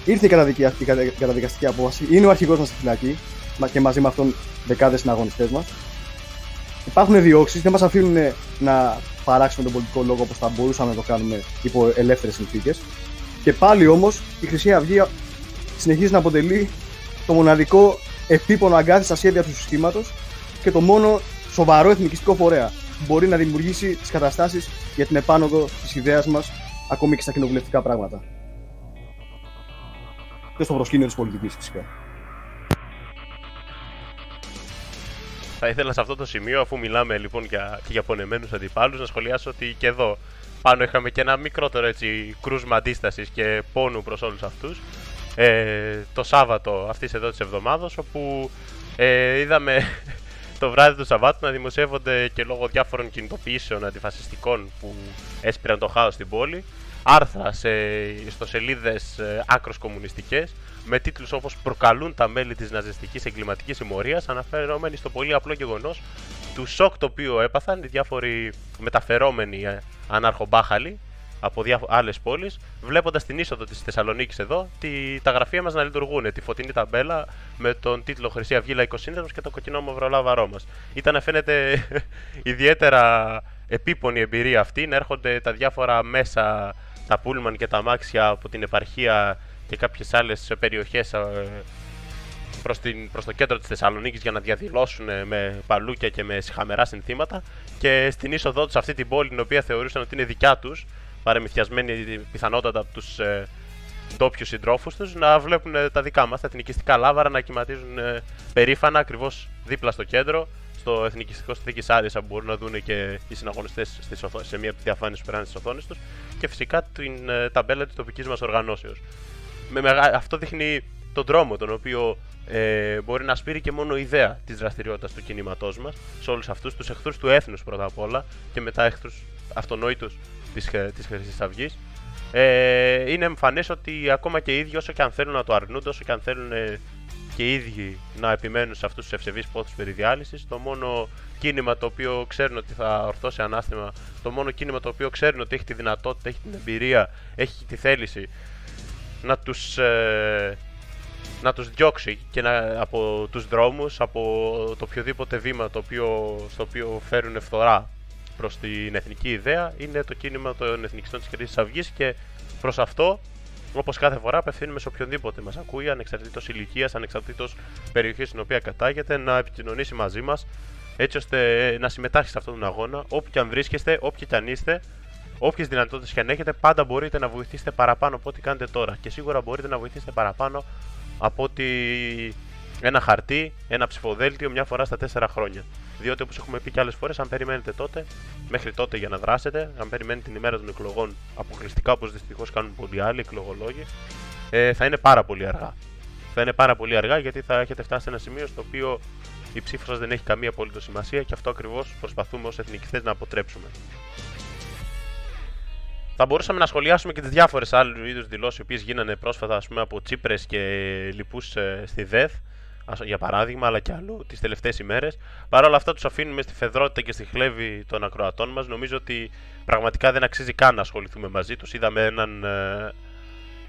D: ήρθε η καταδικαστική απόφαση, είναι ο αρχηγός μας στη φυλακή και μαζί με αυτόν δεκάδες συναγωνιστέ μας. Υπάρχουν διώξεις, δεν μας αφήνουν να παράξουμε τον πολιτικό λόγο όπως θα μπορούσαμε να το κάνουμε υπό ελεύθερες συνθήκες. Και πάλι όμως η Χρυσή Αυγή συνεχίζει να αποτελεί το μοναδικό επίπονο αγκάθι στα σχέδια του συστήματος και το μόνο σοβαρό εθνικιστικό φορέα μπορεί να δημιουργήσει τις καταστάσεις για την επάνωδο της ιδέας μας ακόμη και στα κοινοβουλευτικά πράγματα. Και στο προσκήνιο της πολιτικής φυσικά.
C: Θα ήθελα σε αυτό το σημείο, αφού μιλάμε λοιπόν για, και για πονεμένους αντιπάλους, να σχολιάσω ότι και εδώ πάνω είχαμε και ένα μικρότερο έτσι κρούσμα αντίστασης και πόνου προς όλους αυτούς. Ε, το Σάββατο αυτής εδώ της εβδομάδας, όπου ε, είδαμε το βράδυ του Σαββάτου να δημοσιεύονται και λόγω διάφορων κινητοποιήσεων αντιφασιστικών που έσπηραν το χάος στην πόλη. Άρθρα σε ιστοσελίδες ε, άκρος κομμουνιστικές με τίτλους όπως «Προκαλούν τα μέλη της ναζιστικής εγκληματικής συμμορίας» αναφερόμενοι στο πολύ απλό γεγονός του σοκ το οποίο έπαθαν οι διάφοροι μεταφερόμενοι ε, αναρχομπάχαλοι από διάφο- άλλες πόλεις βλέποντας την είσοδο της Θεσσαλονίκης εδώ τη, τα γραφεία μας να λειτουργούν τη φωτεινή ταμπέλα με τον τίτλο Χρυσή Αυγή Λαϊκός Σύνδεσμος και το κοκκινό μαύρο λάβαρό μας. Ήταν φαίνεται *laughs* ιδιαίτερα επίπονη εμπειρία αυτή να έρχονται τα διάφορα μέσα τα πούλμαν και τα αμάξια από την επαρχία και κάποιες άλλες περιοχές ε, προς, την, προς το κέντρο της Θεσσαλονίκης για να διαδηλώσουν ε, με παλούκια και με χαμερά συνθήματα. Και στην είσοδό τους αυτή την πόλη την οποία θεωρούσαν ότι είναι δικιά τους παρεμυθιασμένη πιθανότατα από τους ε, ντόπιους συντρόφους τους να βλέπουν ε, τα δικά μας, τα εθνικιστικά λάβαρα να κυματίζουν ε, περήφανα ακριβώς δίπλα στο κέντρο, στο εθνικιστικό στη Θήκη Άρια που μπορούν να δουν και οι συναγωνιστές σε μία από τις διαφάνειες που περνάνε στις οθόνες τους και φυσικά την ε, ταμπέλα της τοπικής μας οργανώσεως. Με μεγα... Αυτό δείχνει τον δρόμο τον οποίο ε, μπορεί να σπείρει και μόνο η ιδέα της δραστηριότητας του κινήματός μας σε όλους αυτούς τους εχθρούς του έθνους πρώτα απ' όλα και μετά εχθρούς αυτονόητους της της Χρυσής Αυγής. Ε, είναι εμφανές ότι ακόμα και οι ίδιοι όσο και αν θέλουν να το αρνούνται, όσο και αν θέλουν ε, και οι ίδιοι να επιμένουν σε αυτούς τους ευσεβείς πόθους περί διάλυσης, το μόνο κίνημα το οποίο ξέρουν ότι θα ορθώσει ανάστημα, το μόνο κίνημα το οποίο ξέρουν ότι έχει τη δυνατότητα, έχει την εμπειρία, έχει τη θέληση να τους, ε, να τους διώξει και να, από τους δρόμους, από το οποιοδήποτε βήμα το οποίο, στο οποίο φέρουν φθορά προς την εθνική ιδέα είναι το κίνημα των εθνικιστών της Χρυσή Αυγής και προς αυτό, όπως κάθε φορά, απευθύνουμε σε οποιονδήποτε μας ακούει, ανεξαρτήτως ηλικίας, ανεξαρτήτως περιοχής στην οποία κατάγεται, να επικοινωνήσει μαζί μας έτσι ώστε να συμμετάσχει σε αυτόν τον αγώνα, όπου και αν βρίσκεστε, όποιοι και αν είστε, όποιε δυνατότητες και αν έχετε, πάντα μπορείτε να βοηθήσετε παραπάνω από ό,τι κάνετε τώρα. Και σίγουρα μπορείτε να βοηθήσετε παραπάνω από ότι ένα χαρτί, ένα ψηφοδέλτιο μια φορά στα τέσσερα χρόνια. Διότι όπως έχουμε πει και άλλες φορές, αν περιμένετε τότε, μέχρι τότε για να δράσετε, αν περιμένετε την ημέρα των εκλογών αποκλειστικά όπως δυστυχώς κάνουν πολλοί άλλοι εκλογολόγοι, ε, θα είναι πάρα πολύ αργά. Θα είναι πάρα πολύ αργά γιατί θα έχετε φτάσει σε ένα σημείο στο οποίο η ψήφος σας δεν έχει καμία απολύτω σημασία και αυτό ακριβώς προσπαθούμε ως εθνικιστές να αποτρέψουμε. Θα μπορούσαμε να σχολιάσουμε και τις διάφορες άλλους είδους δηλώσεις οι οποίες γίνανε πρόσφατα ας πούμε, από Τσίπρες και λοιπούς ε, στη ΔΕΘ για παράδειγμα, αλλά και αλλού τις τελευταίες ημέρες. Παρ' όλα αυτά, τους αφήνουμε στη φεδρότητα και στη χλέβη των ακροατών μας. Νομίζω ότι πραγματικά δεν αξίζει καν να ασχοληθούμε μαζί τους. Είδαμε έναν ε,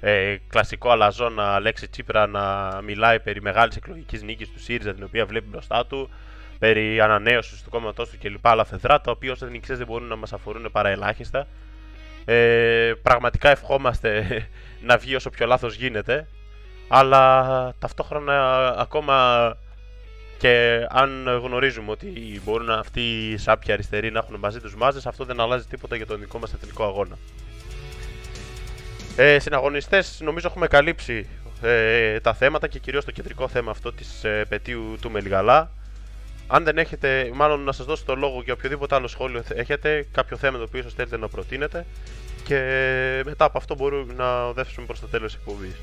C: ε, κλασικό αλαζόνα Αλέξη Τσίπρα να μιλάει περί μεγάλης εκλογικής νίκης του ΣΥΡΙΖΑ, την οποία βλέπει μπροστά του, περί ανανέωσης του κόμματός του κλπ. Άλλα φεδρά, τα οποία ως εθνικιστές δεν μπορούν να μας αφορούν παρά ελάχιστα. Ε, πραγματικά ευχόμαστε *laughs* να βγει όσο πιο λάθος γίνεται αλλά ταυτόχρονα ακόμα και αν γνωρίζουμε ότι μπορούν αυτοί οι σάπια αριστεροί να έχουν μαζί τους μάζες, αυτό δεν αλλάζει τίποτα για τον δικό μας εθνικό αγώνα. Ε, συναγωνιστές νομίζω έχουμε καλύψει ε, τα θέματα και κυρίως το κεντρικό θέμα αυτό της ε, πετίου του Μελγαλά. Αν δεν έχετε, μάλλον να σας δώσω το λόγο για οποιοδήποτε άλλο σχόλιο έχετε, κάποιο θέμα το οποίο ίσως θέλετε να προτείνετε και μετά από αυτό μπορούμε να οδεύσουμε προς το τέλος της εκπομπής.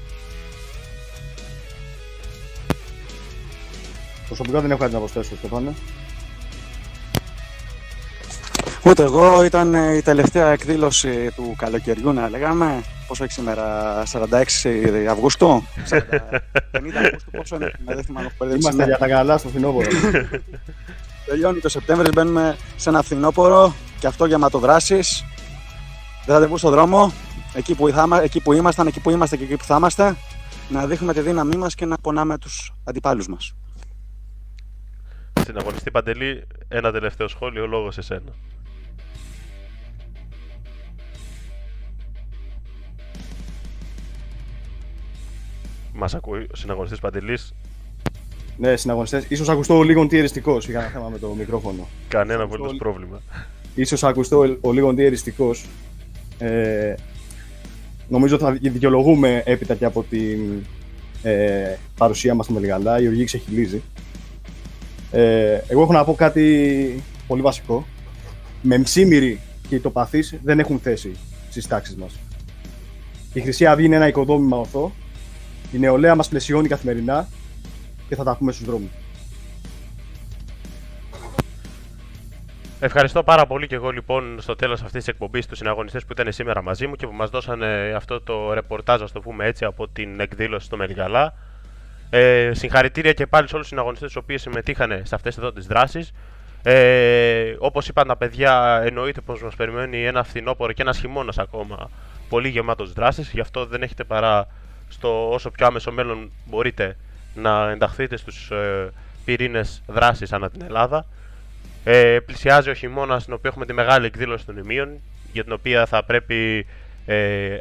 D: Προσωπικά δεν έχω κάτι να προσθέσω, Στεφάνε.
E: Ούτε εγώ ήταν ε, η τελευταία εκδήλωση του καλοκαιριού, να λέγαμε. Πόσο έχει σήμερα, 46 Αυγούστου, *laughs* 50 Αυγούστου, πόσο είναι, δεν θυμάμαι.
D: Είμαστε για τα καλά στο φθινόπωρο. *laughs*
E: Τελειώνει το Σεπτέμβριο, μπαίνουμε σε ένα φθινόπωρο και αυτό για ματοδράσεις. Ραντεβού στον δρόμο, εκεί που, ήθαμα, εκεί που ήμασταν, εκεί που είμαστε και εκεί που θα είμαστε, να δείχνουμε τη δύναμή μας και να πονάμε τους αντιπάλους μας.
C: Συναγωνιστή Παντελή, ένα τελευταίο σχόλιο, λόγο σε σένα. Μας ακούει ο συναγωνιστής Παντελής;
D: ναι, συναγωνιστές. σω ακουστώ λίγο τι εριστικό. Είχα ένα θέμα με το μικρόφωνο.
C: Κανένα απολύτως πρόβλημα.
D: σω ακουστώ ο λίγο τι εριστικό. Ε, νομίζω θα δικαιολογούμε έπειτα και από την ε, παρουσία μας στο Μελιγαλά. Η οργή ξεχυλίζει. Ε, εγώ έχω να πω κάτι πολύ βασικό. Με μψίμυροι και οι τοπαθείς δεν έχουν θέση στις τάξεις μας. Η Χρυσή Αυγή είναι ένα οικοδόμημα ορθό. Η νεολαία μας πλαισιώνει καθημερινά και θα τα πούμε στους δρόμους.
C: Ευχαριστώ πάρα πολύ και εγώ λοιπόν στο τέλος αυτής της εκπομπής τους συναγωνιστές που ήταν σήμερα μαζί μου και που μας δώσανε αυτό το ρεπορτάζ, ας το πούμε έτσι, από την εκδήλωση στο Μελιγαλά. Ε, συγχαρητήρια και πάλι σε όλους τους συναγωνιστές οι οποίοι συμμετείχαν σε αυτές εδώ τις δράσεις. Ε, Όπως είπαν τα παιδιά, εννοείται πως μας περιμένει ένα φθινόπωρο και ένας χειμώνας ακόμα πολύ γεμάτος δράσεις. Γι' αυτό δεν έχετε παρά στο όσο πιο άμεσο μέλλον μπορείτε να ενταχθείτε στους ε, πυρήνες δράση ανά την Ελλάδα. Ε, πλησιάζει ο χειμώνας, στην οποία έχουμε τη μεγάλη εκδήλωση των ημείων, για την οποία θα πρέπει ε,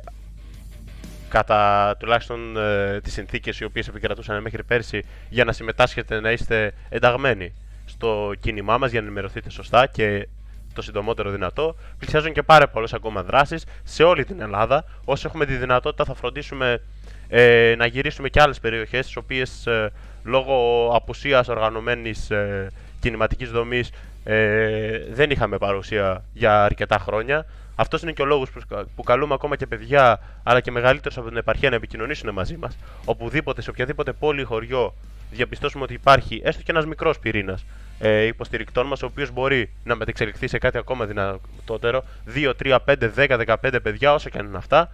C: κατά τουλάχιστον ε, τις συνθήκες οι οποίες επικρατούσαν μέχρι πέρσι για να συμμετάσχετε να είστε ενταγμένοι στο κίνημά μας για να ενημερωθείτε σωστά και το συντομότερο δυνατό. Πλησιάζουν και πάρα πολλές ακόμα δράσεις σε όλη την Ελλάδα. Όσο έχουμε τη δυνατότητα, θα φροντίσουμε ε, να γυρίσουμε και άλλες περιοχές, τις οποίες ε, λόγω απουσίας οργανωμένης ε, κινηματικής δομής ε, δεν είχαμε παρουσία για αρκετά χρόνια. Αυτός είναι και ο λόγος που καλούμε ακόμα και παιδιά, αλλά και μεγαλύτερους από την επαρχία να επικοινωνήσουν μαζί μας. Οπουδήποτε, σε οποιαδήποτε πόλη ή χωριό διαπιστώσουμε ότι υπάρχει έστω και ένας μικρός πυρήνας ε, υποστηρικτών μας, ο οποίος μπορεί να μετεξελιχθεί σε κάτι ακόμα δυνατότερο, 2, 3, 5, 10, 15 παιδιά, όσο και αν είναι αυτά,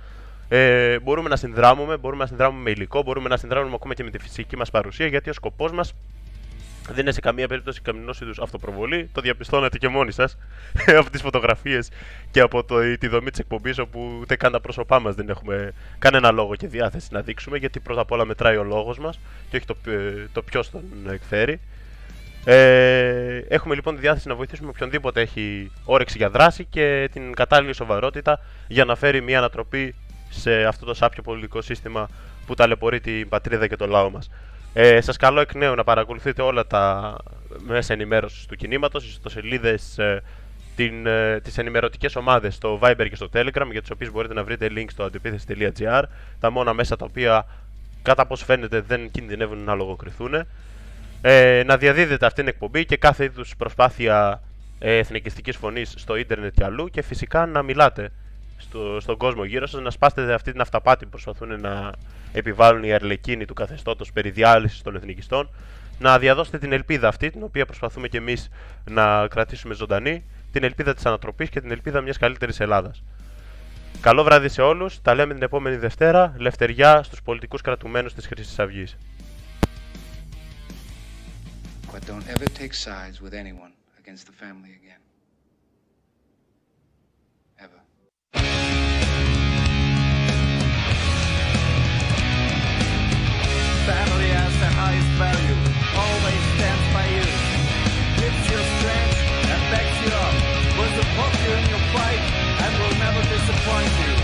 C: ε, μπορούμε να συνδράμουμε, μπορούμε να συνδράμουμε με υλικό, μπορούμε να συνδράμουμε ακόμα και με τη φυσική μας παρουσία, γιατί ο σκοπός μας δεν είναι σε καμία περίπτωση καμινός είδους αυτοπροβολή. Το διαπιστώνετε και μόνοι σας *laughs* από τις φωτογραφίες και από το, τη δομή της εκπομπής, όπου ούτε καν τα πρόσωπά μας δεν έχουμε κανένα λόγο και διάθεση να δείξουμε, γιατί πρώτα απ' όλα μετράει ο λόγος μας και όχι το, το ποιος τον εκφέρει. Ε, έχουμε λοιπόν τη διάθεση να βοηθήσουμε οποιονδήποτε έχει όρεξη για δράση και την κατάλληλη σοβαρότητα για να φέρει μια ανατροπή σε αυτό το σάπιο πολιτικό σύστημα που ταλαιπωρεί την πατρίδα και το λαό μας. Ε, σας καλώ εκ νέου να παρακολουθείτε όλα τα μέσα ενημέρωσης του κινήματος, στις ιστοσελίδες, ε, την, ε, τις ενημερωτικές ομάδες στο Viber και στο Telegram, για τις οποίες μπορείτε να βρείτε link στο αντιπίθεση.gr, τα μόνα μέσα τα οποία κατά πώς φαίνεται δεν κινδυνεύουν να λογοκριθούν. Ε, να διαδίδετε αυτήν την εκπομπή και κάθε είδους προσπάθεια ε, εθνικιστικής φωνής στο ίντερνετ και αλλού και φυσικά να μιλάτε στο, στον κόσμο γύρω σας, να σπάσετε αυτή την αυταπάτη που προσπαθούν να επιβάλλουν οι αρλεκίνοι του καθεστώτος περί διάλυσης των εθνικιστών, να διαδώσετε την ελπίδα αυτή, την οποία προσπαθούμε και εμείς να κρατήσουμε ζωντανή, την ελπίδα της ανατροπής και την ελπίδα μιας καλύτερης Ελλάδας. Καλό βράδυ σε όλους, τα λέμε την επόμενη Δευτέρα, λευτεριά στους πολιτικούς κρατουμένους της Χρυσής Αυγής.
A: But don't ever take sides with anyone against the family again.
B: family has the highest value, always stands by you. Gives you strength and backs you up. Will support you in your fight and will never disappoint you.